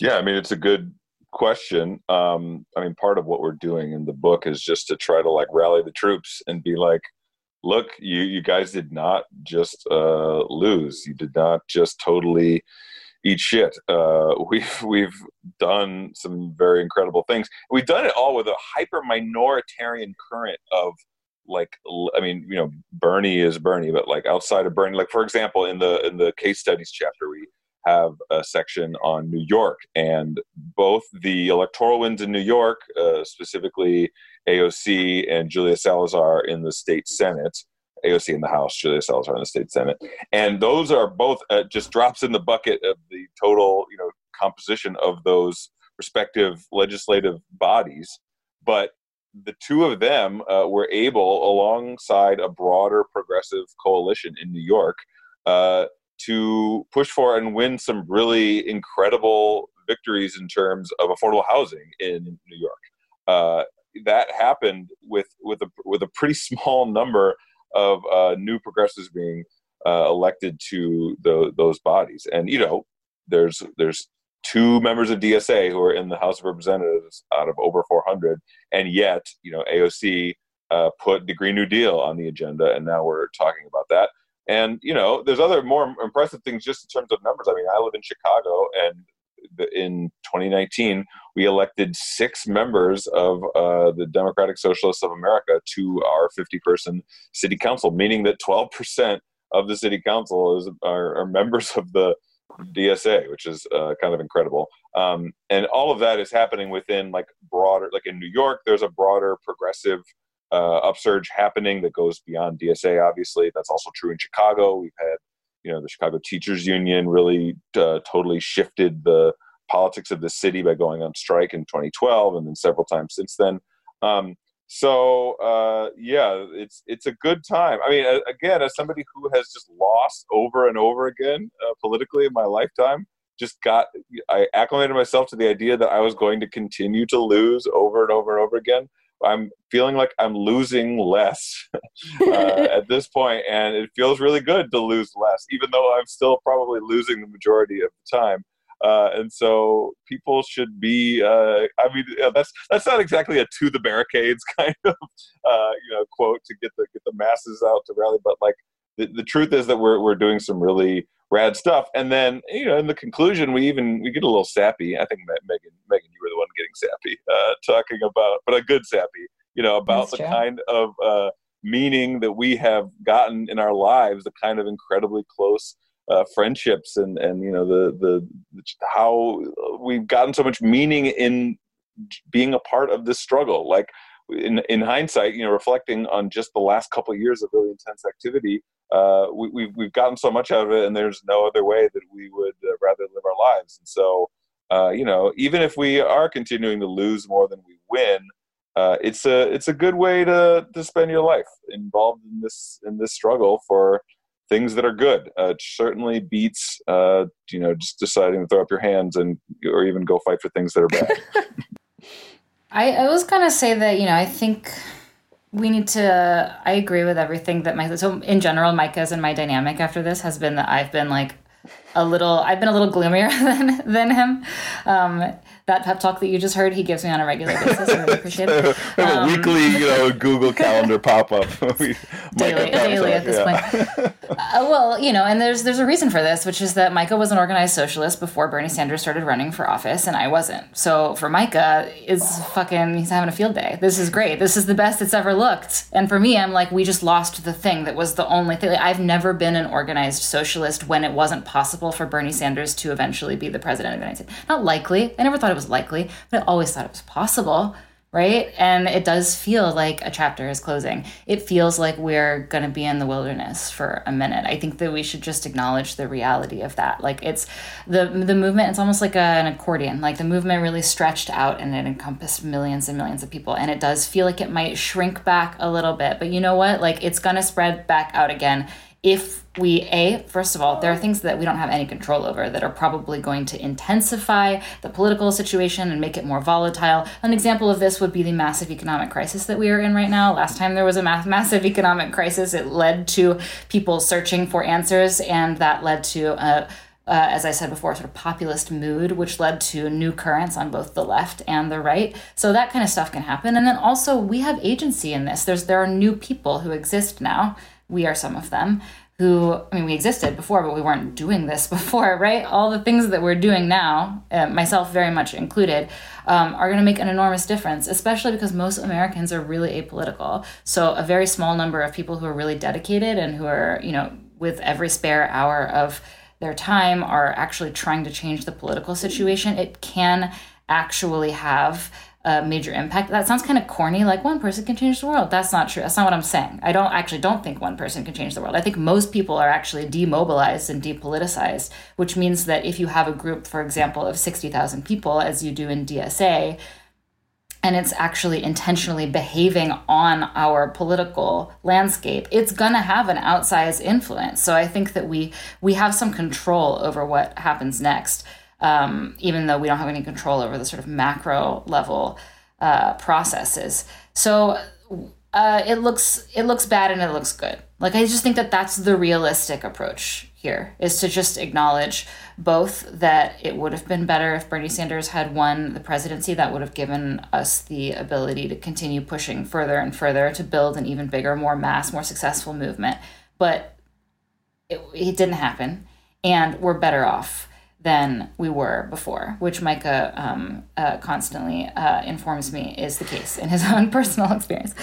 Yeah, I mean, it's a good question. Um, I mean, part of what we're doing in the book is just to try to like rally the troops and be like, look, you you guys did not just uh, lose. You did not just totally eat shit. Uh, we've we've done some very incredible things. We've done it all with a hyper minoritarian current of like i mean you know bernie is bernie but like outside of bernie like for example in the in the case studies chapter we have a section on new york and both the electoral wins in new york uh, specifically aoc and julia salazar in the state senate aoc in the house julia salazar in the state senate and those are both uh, just drops in the bucket of the total you know composition of those respective legislative bodies but the two of them uh, were able, alongside a broader progressive coalition in New York, uh, to push for and win some really incredible victories in terms of affordable housing in New York. Uh, that happened with with a with a pretty small number of uh, new progressives being uh, elected to the, those bodies, and you know, there's there's two members of DSA who are in the House of Representatives out of over 400, and yet you know AOC uh, put the Green New Deal on the agenda, and now we're talking about that. And you know, there's other more impressive things just in terms of numbers. I mean, I live in Chicago, and in 2019 we elected six members of uh, the Democratic Socialists of America to our 50-person city council, meaning that 12 percent of the city council is are, are members of the DSA, which is uh, kind of incredible. Um, and all of that is happening within like broader, like in New York, there's a broader progressive uh, upsurge happening that goes beyond DSA. Obviously, that's also true in Chicago. We've had, you know, the Chicago Teachers Union really uh, totally shifted the politics of the city by going on strike in 2012, and then several times since then. Um, so uh, yeah, it's it's a good time. I mean, again, as somebody who has just lost over and over again uh, politically in my lifetime, just got I acclimated myself to the idea that I was going to continue to lose over and over and over again. I'm feeling like I'm losing less uh, at this point, and it feels really good to lose less, even though I'm still probably losing the majority of the time. Uh, and so people should be. Uh, I mean, that's that's not exactly a "to the barricades" kind of uh, you know quote to get the get the masses out to rally, but like the, the truth is that we're we're doing some really rad stuff. And then you know, in the conclusion, we even we get a little sappy. I think Meagan, Meagan, you were the one getting sappy, uh, talking about, but a good sappy, you know, about That's the true. kind of uh, meaning that we have gotten in our lives, the kind of incredibly close uh, friendships and and you know the, the the how we've gotten so much meaning in being a part of this struggle like in in hindsight you know reflecting on just the last couple of years of really intense activity uh, we, we've, we've gotten so much out of it and there's no other way that we would uh, rather live our lives and so uh, you know even if we are continuing to lose more than we win uh, it's a it's a good way to to spend your life involved in this in this struggle for things that are good. Uh, it certainly beats, uh, you know, just deciding to throw up your hands and or even go fight for things that are bad. I, I was gonna say that you know I think we need to. I agree with everything that my so in general Micah's and my dynamic after this has been that I've been like a little I've been a little gloomier than than him. Um, that pep talk that you just heard, he gives me on a regular basis. I really appreciate it. Um, a weekly, you know, Google Calendar pop up. daily, daily at this yeah. point. Uh, well, you know, and there's there's a reason for this, which is that Micah was an organized socialist before Bernie Sanders started running for office, and I wasn't. So for Micah, it's fucking he's having a field day. This is great. This is the best it's ever looked. And for me, I'm like, we just lost the thing that was the only thing. Like, I've never been an organized socialist when it wasn't possible for Bernie Sanders to eventually be the president of the United States. Not likely. I never thought it was likely, but I always thought it was possible, right? And it does feel like a chapter is closing. It feels like we're going to be in the wilderness for a minute. I think that we should just acknowledge the reality of that. Like it's the the movement it's almost like a, an accordion. Like the movement really stretched out and it encompassed millions and millions of people and it does feel like it might shrink back a little bit. But you know what? Like it's going to spread back out again if we a first of all there are things that we don't have any control over that are probably going to intensify the political situation and make it more volatile an example of this would be the massive economic crisis that we are in right now last time there was a mass- massive economic crisis it led to people searching for answers and that led to a uh, as I said before, sort of populist mood, which led to new currents on both the left and the right. So that kind of stuff can happen. And then also, we have agency in this. There's there are new people who exist now we are some of them who i mean we existed before but we weren't doing this before right? All the things that we're doing now uh, myself very much included um, are going to make an enormous difference especially because most americans are really apolitical. So a very small number of people who are really dedicated and who are you know with every spare hour of their time are actually trying to change the political situation it can actually have a major impact. That sounds kind of corny, like one person can change the world. That's not true. That's not what I'm saying. I don't actually don't think one person can change the world. I think most people are actually demobilized and depoliticized, which means that if you have a group, for example, of 60,000 people, as you do in DSA, and it's actually intentionally behaving on our political landscape it's going to have an outsized influence so i think that we we have some control over what happens next um, even though we don't have any control over the sort of macro level uh, processes. So uh, it looks it looks bad and it looks good. Like I just think that that's the realistic approach here is to just acknowledge both that it would have been better if Bernie Sanders had won the presidency. That would have given us the ability to continue pushing further and further to build an even bigger, more mass, more successful movement. But it, it didn't happen, and we're better off than we were before, which Micah um, uh, constantly uh, informs me is the case in his own personal experience.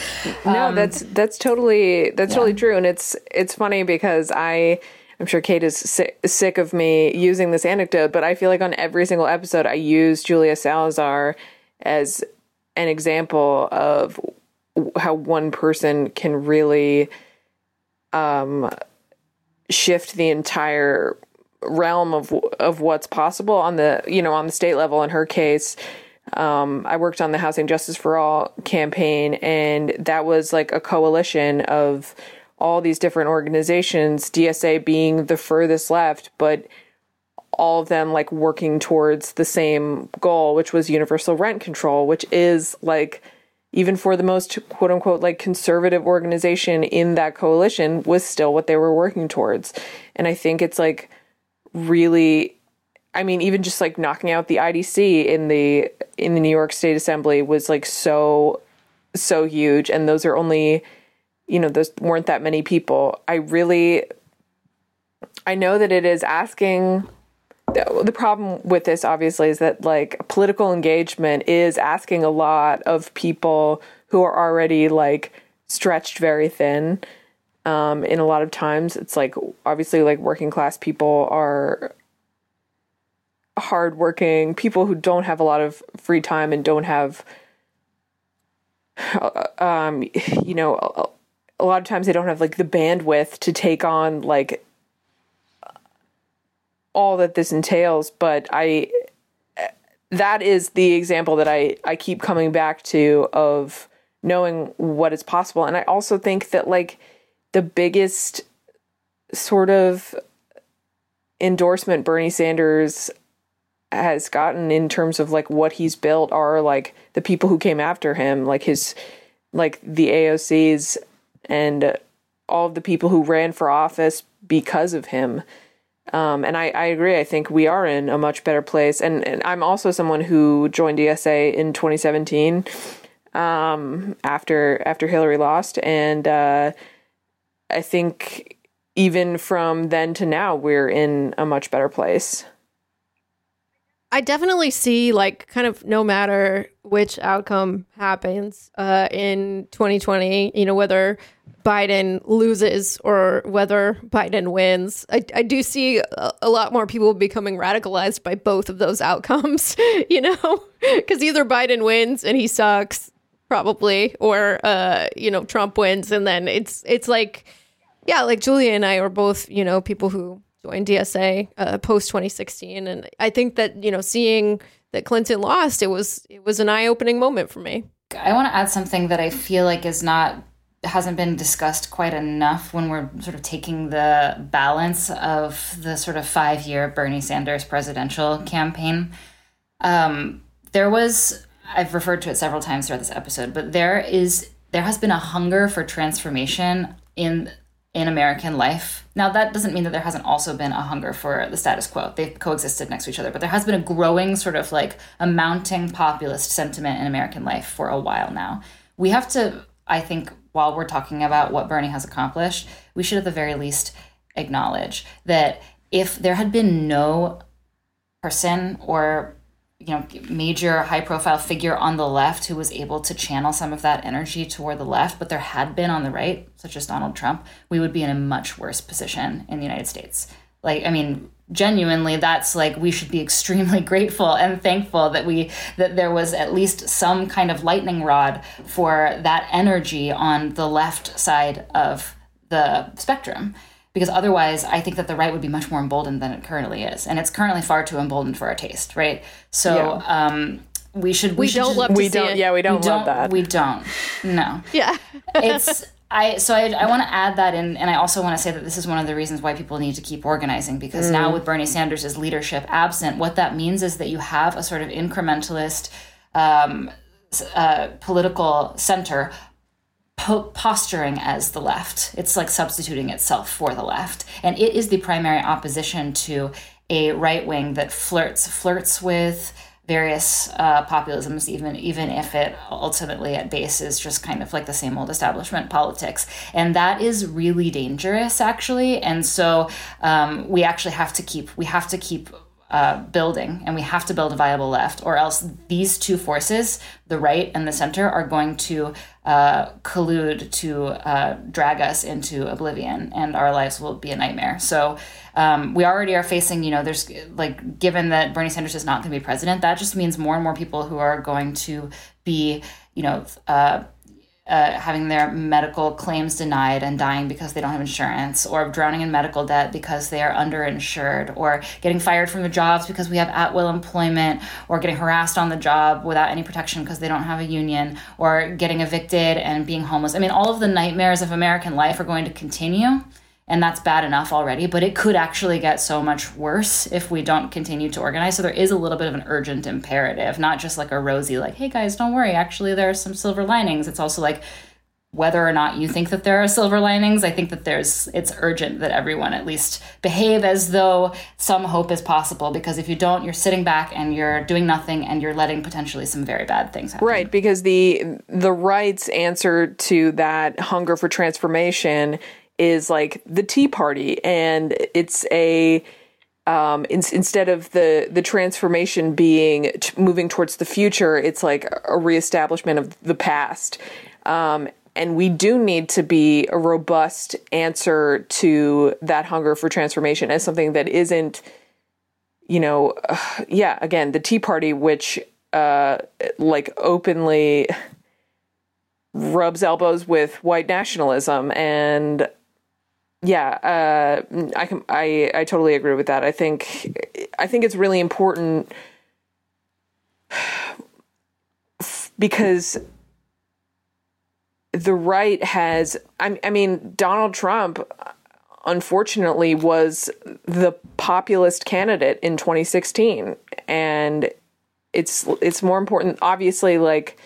no, um, that's that's totally that's yeah. totally true, and it's it's funny because I. I'm sure Kate is sick, sick of me using this anecdote, but I feel like on every single episode I use Julia Salazar as an example of how one person can really um, shift the entire realm of of what's possible on the you know on the state level in her case um, I worked on the Housing Justice for All campaign, and that was like a coalition of all these different organizations, DSA being the furthest left, but all of them like working towards the same goal, which was universal rent control, which is like even for the most quote unquote like conservative organization in that coalition was still what they were working towards. And I think it's like really I mean even just like knocking out the IDC in the in the New York State Assembly was like so so huge and those are only you know those weren't that many people. I really I know that it is asking the problem with this obviously is that like political engagement is asking a lot of people who are already like stretched very thin um, in a lot of times it's like obviously like working class people are hardworking people who don't have a lot of free time and don't have uh, um, you know a, a lot of times they don't have like the bandwidth to take on like all that this entails, but I that is the example that I I keep coming back to of knowing what is possible. And I also think that like the biggest sort of endorsement Bernie Sanders has gotten in terms of like what he's built are like the people who came after him, like his like the AOCs and all of the people who ran for office because of him. Um, and I, I agree. I think we are in a much better place. And, and I'm also someone who joined DSA in 2017 um, after after Hillary lost, and uh, I think even from then to now, we're in a much better place. I definitely see like kind of no matter which outcome happens uh, in 2020, you know, whether Biden loses or whether Biden wins. I, I do see a, a, lot more people becoming radicalized by both of those outcomes, you know, because either Biden wins and he sucks, probably, or, uh, you know, Trump wins. And then it's, it's like, yeah, like Julia and I are both, you know, people who joined DSA uh, post 2016. And I think that, you know, seeing that Clinton lost, it was, it was an eye opening moment for me. I want to add something that I feel like is not hasn't been discussed quite enough when we're sort of taking the balance of the sort of five year Bernie Sanders presidential campaign. Um, there was, I've referred to it several times throughout this episode, but there is, there has been a hunger for transformation in in American life. Now that doesn't mean that there hasn't also been a hunger for the status quo. They've coexisted next to each other, but there has been a growing sort of like a mounting populist sentiment in American life for a while now. We have to, I think, while we're talking about what Bernie has accomplished, we should at the very least acknowledge that if there had been no person or you know major high profile figure on the left who was able to channel some of that energy toward the left but there had been on the right such as Donald Trump we would be in a much worse position in the United States. Like i mean genuinely that's like we should be extremely grateful and thankful that we that there was at least some kind of lightning rod for that energy on the left side of the spectrum because otherwise i think that the right would be much more emboldened than it currently is and it's currently far too emboldened for our taste right so yeah. um we should we, we should don't just, love we don't it. yeah we don't we love don't, that we don't no yeah it's I so I, I want to add that in, and I also want to say that this is one of the reasons why people need to keep organizing because mm. now with Bernie Sanders' leadership absent, what that means is that you have a sort of incrementalist um, uh, political center po- posturing as the left. It's like substituting itself for the left, and it is the primary opposition to a right wing that flirts flirts with various uh, populisms, even even if it ultimately at base is just kind of like the same old establishment politics, and that is really dangerous, actually. And so um, we actually have to keep we have to keep uh, building, and we have to build a viable left, or else these two forces, the right and the center, are going to uh, collude to uh, drag us into oblivion, and our lives will be a nightmare. So um, we already are facing, you know, there's like, given that Bernie Sanders is not going to be president, that just means more and more people who are going to be, you know, uh, uh, having their medical claims denied and dying because they don't have insurance, or drowning in medical debt because they are underinsured, or getting fired from their jobs because we have at will employment, or getting harassed on the job without any protection because they don't have a union, or getting evicted and being homeless. I mean, all of the nightmares of American life are going to continue and that's bad enough already but it could actually get so much worse if we don't continue to organize. So there is a little bit of an urgent imperative not just like a rosy like hey guys don't worry. Actually there are some silver linings. It's also like whether or not you think that there are silver linings i think that there's it's urgent that everyone at least behave as though some hope is possible because if you don't you're sitting back and you're doing nothing and you're letting potentially some very bad things happen. Right, because the the right's answer to that hunger for transformation is like the Tea Party, and it's a um, in, instead of the the transformation being t- moving towards the future, it's like a reestablishment of the past. Um, and we do need to be a robust answer to that hunger for transformation as something that isn't, you know, uh, yeah, again, the Tea Party, which uh, like openly rubs elbows with white nationalism and yeah uh, i can i i totally agree with that. I think i think it's really important because the right has I, I mean donald trump unfortunately was the populist candidate in 2016 and it's it's more important obviously like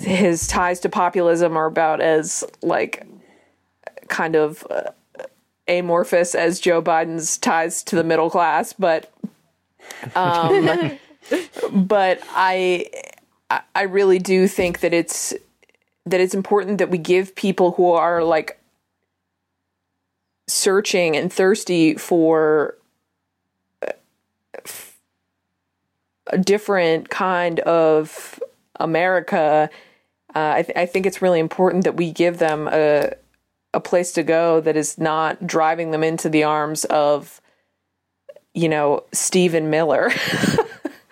his ties to populism are about as like kind of uh, amorphous as Joe Biden's ties to the middle class, but um, but I I really do think that it's that it's important that we give people who are like searching and thirsty for a different kind of America. Uh, I, th- I think it's really important that we give them a a place to go that is not driving them into the arms of, you know, Stephen Miller.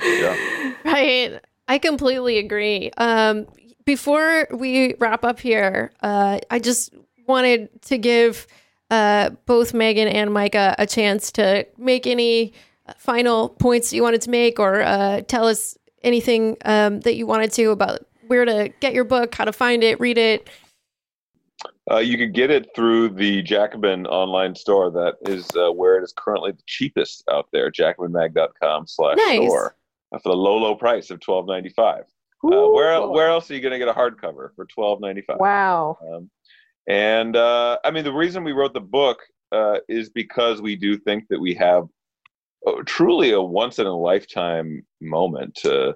Yeah. Right. I completely agree. Um, before we wrap up here, uh, I just wanted to give uh, both Meagan and Micah a chance to make any final points you wanted to make or uh, tell us anything um, that you wanted to about where to get your book, how to find it, read it. Uh, you can get it through the Jacobin online store. That is uh, where it is currently the cheapest out there. JacobinMag.com slash store uh, for the low, low price of twelve ninety five. Uh, where where else are you going to get a hardcover for twelve ninety five? wow. Um, and uh, I mean, the reason we wrote the book uh, is because we do think that we have uh, truly a once in a lifetime moment to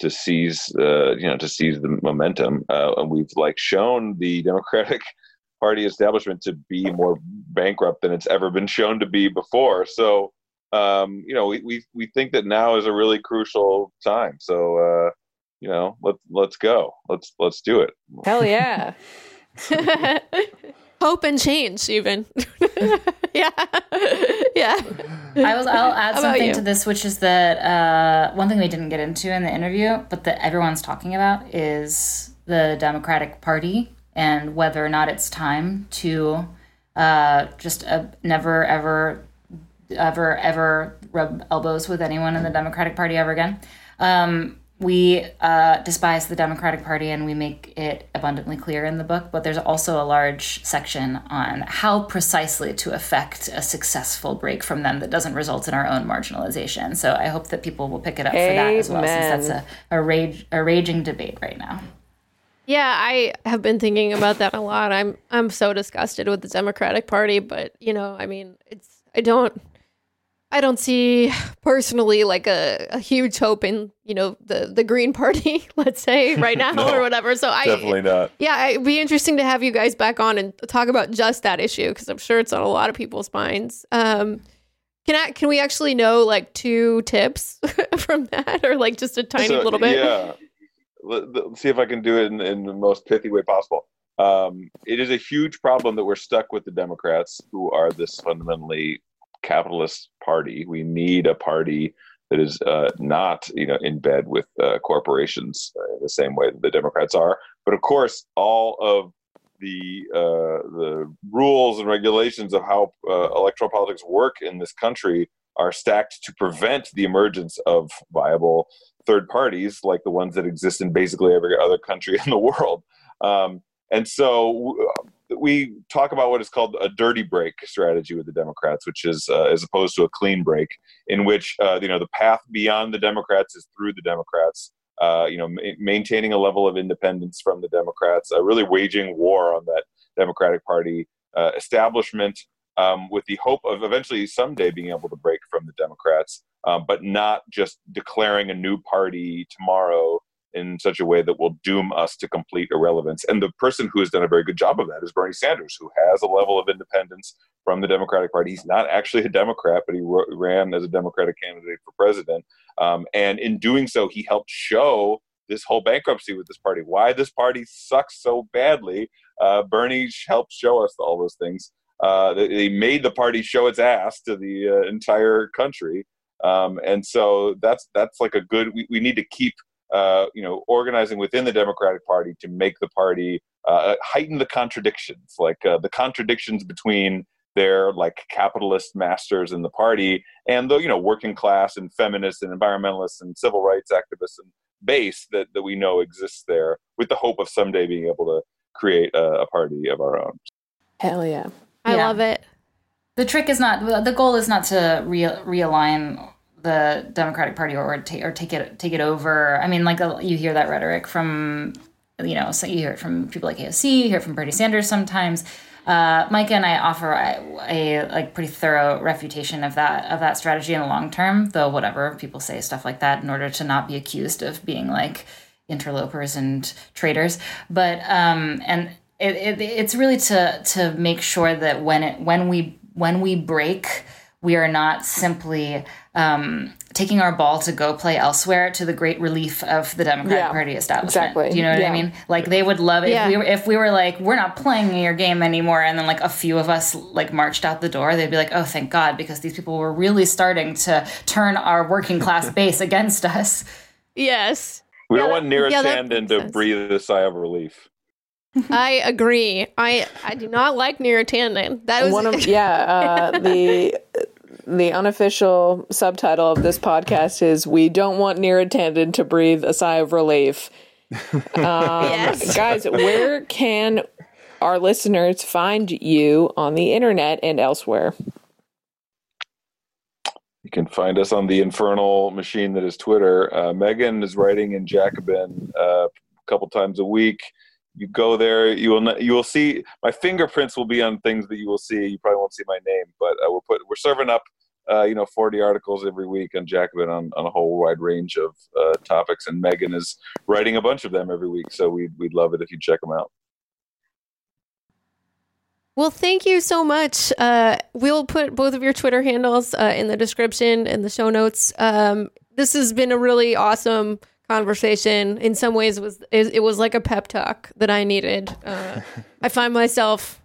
to seize, uh, you know, to seize the momentum. Uh, and we've like shown the Democratic Party establishment to be more bankrupt than it's ever been shown to be before. So, um, you know, we, we we think that now is a really crucial time. So, uh, you know, let's let's go. Let's let's do it. Hell yeah. Hope and change, even. yeah. yeah. I was. I'll add How something to this, which is that uh, one thing we didn't get into in the interview, but that everyone's talking about is the Democratic Party and whether or not it's time to uh, just uh, never ever ever ever rub elbows with anyone in the Democratic Party ever again. Um, we uh, despise the Democratic Party and we make it abundantly clear in the book, but there's also a large section on how precisely to effect a successful break from them that doesn't result in our own marginalization. So I hope that people will pick it up for that as well, since that's a, a, rage, a raging debate right now. Yeah, I have been thinking about that a lot. I'm I'm so disgusted with the Democratic Party, but you know, I mean, it's I don't I don't see personally like a, a huge hope in, you know, the the Green Party, let's say, right now No, or whatever. So I Definitely not. Yeah, it'd be interesting to have you guys back on and talk about just that issue because I'm sure it's on a lot of people's minds. Um, can I, can we actually know like two tips from that, or like just a tiny So, little bit? Yeah. Let, let- see if I can do it in, in the most pithy way possible. Um, it is a huge problem that we're stuck with the Democrats, who are this fundamentally capitalist party. We need a party that is uh, not, you know, in bed with uh, corporations uh, the same way that the Democrats are. But of course, all of the uh, the rules and regulations of how uh, electoral politics work in this country are stacked to prevent the emergence of viable third parties like the ones that exist in basically every other country in the world. Um, and so, we talk about what is called a dirty break strategy with the Democrats, which is uh, as opposed to a clean break, in which uh, you know the path beyond the Democrats is through the Democrats. Uh, you know, ma- maintaining a level of independence from the Democrats, uh, really waging war on that Democratic Party uh, establishment, um, with the hope of eventually someday being able to break from the Democrats, um, but not just declaring a new party tomorrow in such a way that will doom us to complete irrelevance. And the person who has done a very good job of that is Bernie Sanders, who has a level of independence from the Democratic Party. He's not actually a Democrat, but he ran as a Democratic candidate for president. Um, and in doing so, he helped show this whole bankruptcy with this party, why this party sucks so badly. Uh, Bernie helped show us all those things. Uh, they, made the party show its ass to the uh, entire country. Um, and so that's that's like a good. We, we need to keep uh, you know, organizing within the Democratic Party to make the party uh, heighten the contradictions, like uh, the contradictions between their like capitalist masters in the party and the you know working class and feminists and environmentalists and civil rights activists and base that, that we know exists there with the hope of someday being able to create a, a party of our own. Hell yeah. I Yeah. love it. The trick is not the goal is not to re- realign the Democratic Party or or take it take it over. I mean, like uh, you hear that rhetoric from you know, so you hear it from people like AOC, you hear it from Bernie Sanders sometimes. Uh, Micah and I offer a, a like pretty thorough refutation of that of that strategy in the long term. Though whatever people say stuff like that in order to not be accused of being like interlopers and traitors. But um, and it, it, it's really to to make sure that when it when we when we break, we are not simply um, taking our ball to go play elsewhere to the great relief of the Democratic Yeah, Party establishment. exactly. Do you know what Yeah. I mean? Like they would love it Yeah. if we were if we were like we're not playing your game anymore, and then like a few of us like marched out the door. They'd be like, oh, thank God, because these people were really starting to turn our working class base against us. Yes. We Yeah, don't want that- Neera yeah, Tanden to sense. breathe a sigh of relief. I agree. I I do not like Neera Tanden. That was One of yeah, uh, the the unofficial subtitle of this podcast is "We don't want Neera Tanden to breathe a sigh of relief." yes. Guys, where can our listeners find you on the internet and elsewhere? You can find us on the infernal machine that is Twitter. Uh, Meagan is writing in Jacobin uh, a couple times a week. You go there, you will not, you will see my fingerprints will be on things that you will see. You probably won't see my name, but uh, we're put we're serving up uh, you know 40 articles every week on Jacobin on, on a whole wide range of uh, topics, and Meagan is writing a bunch of them every week. So we'd we'd love it if you check them out. Well, thank you so much. Uh, we'll put both of your Twitter handles uh, in the description and the show notes. Um, this has been a really awesome conversation. In some ways, it was it, it was like a pep talk that I needed. Uh, I find myself,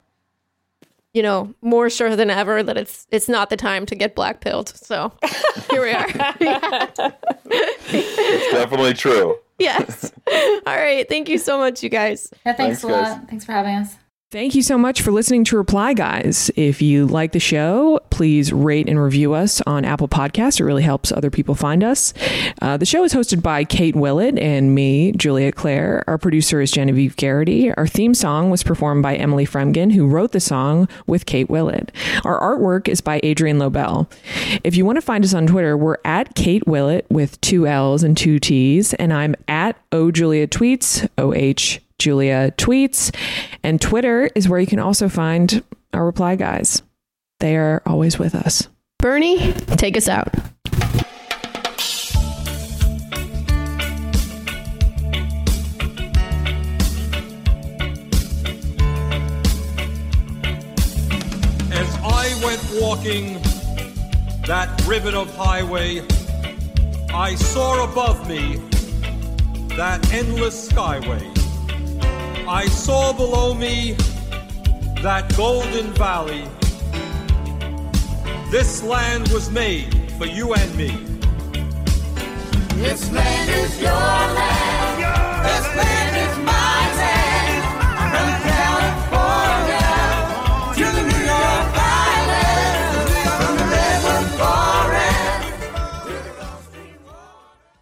you know, more sure than ever that it's it's not the time to get black pilled. So here we are. It's definitely true. yes. All right. Thank you so much, you guys. Yeah, thanks, Thanks, a guys. lot. Thanks for having us. Thank you so much for listening to Reply Guys. If you like the show, please rate and review us on Apple Podcasts. It really helps other people find us. Uh, the show is hosted by Kate Willett and me, Julia Claire. Our producer is Genevieve Garrity. Our theme song was performed by Emily Fremgen, who wrote the song with Kate Willett. Our artwork is by Adrian Lobel. If you want to find us on Twitter, we're at Kate Willett with two L's and two T's, and I'm at O Julia Tweets, O H Julia tweets, and Twitter is where you can also find our reply guys. They are always with us. Bernie, take us out. As I went walking that ribbon of highway, I saw above me that endless skyway. I saw below me that golden valley. This land was made for you and me. This land is your land. This land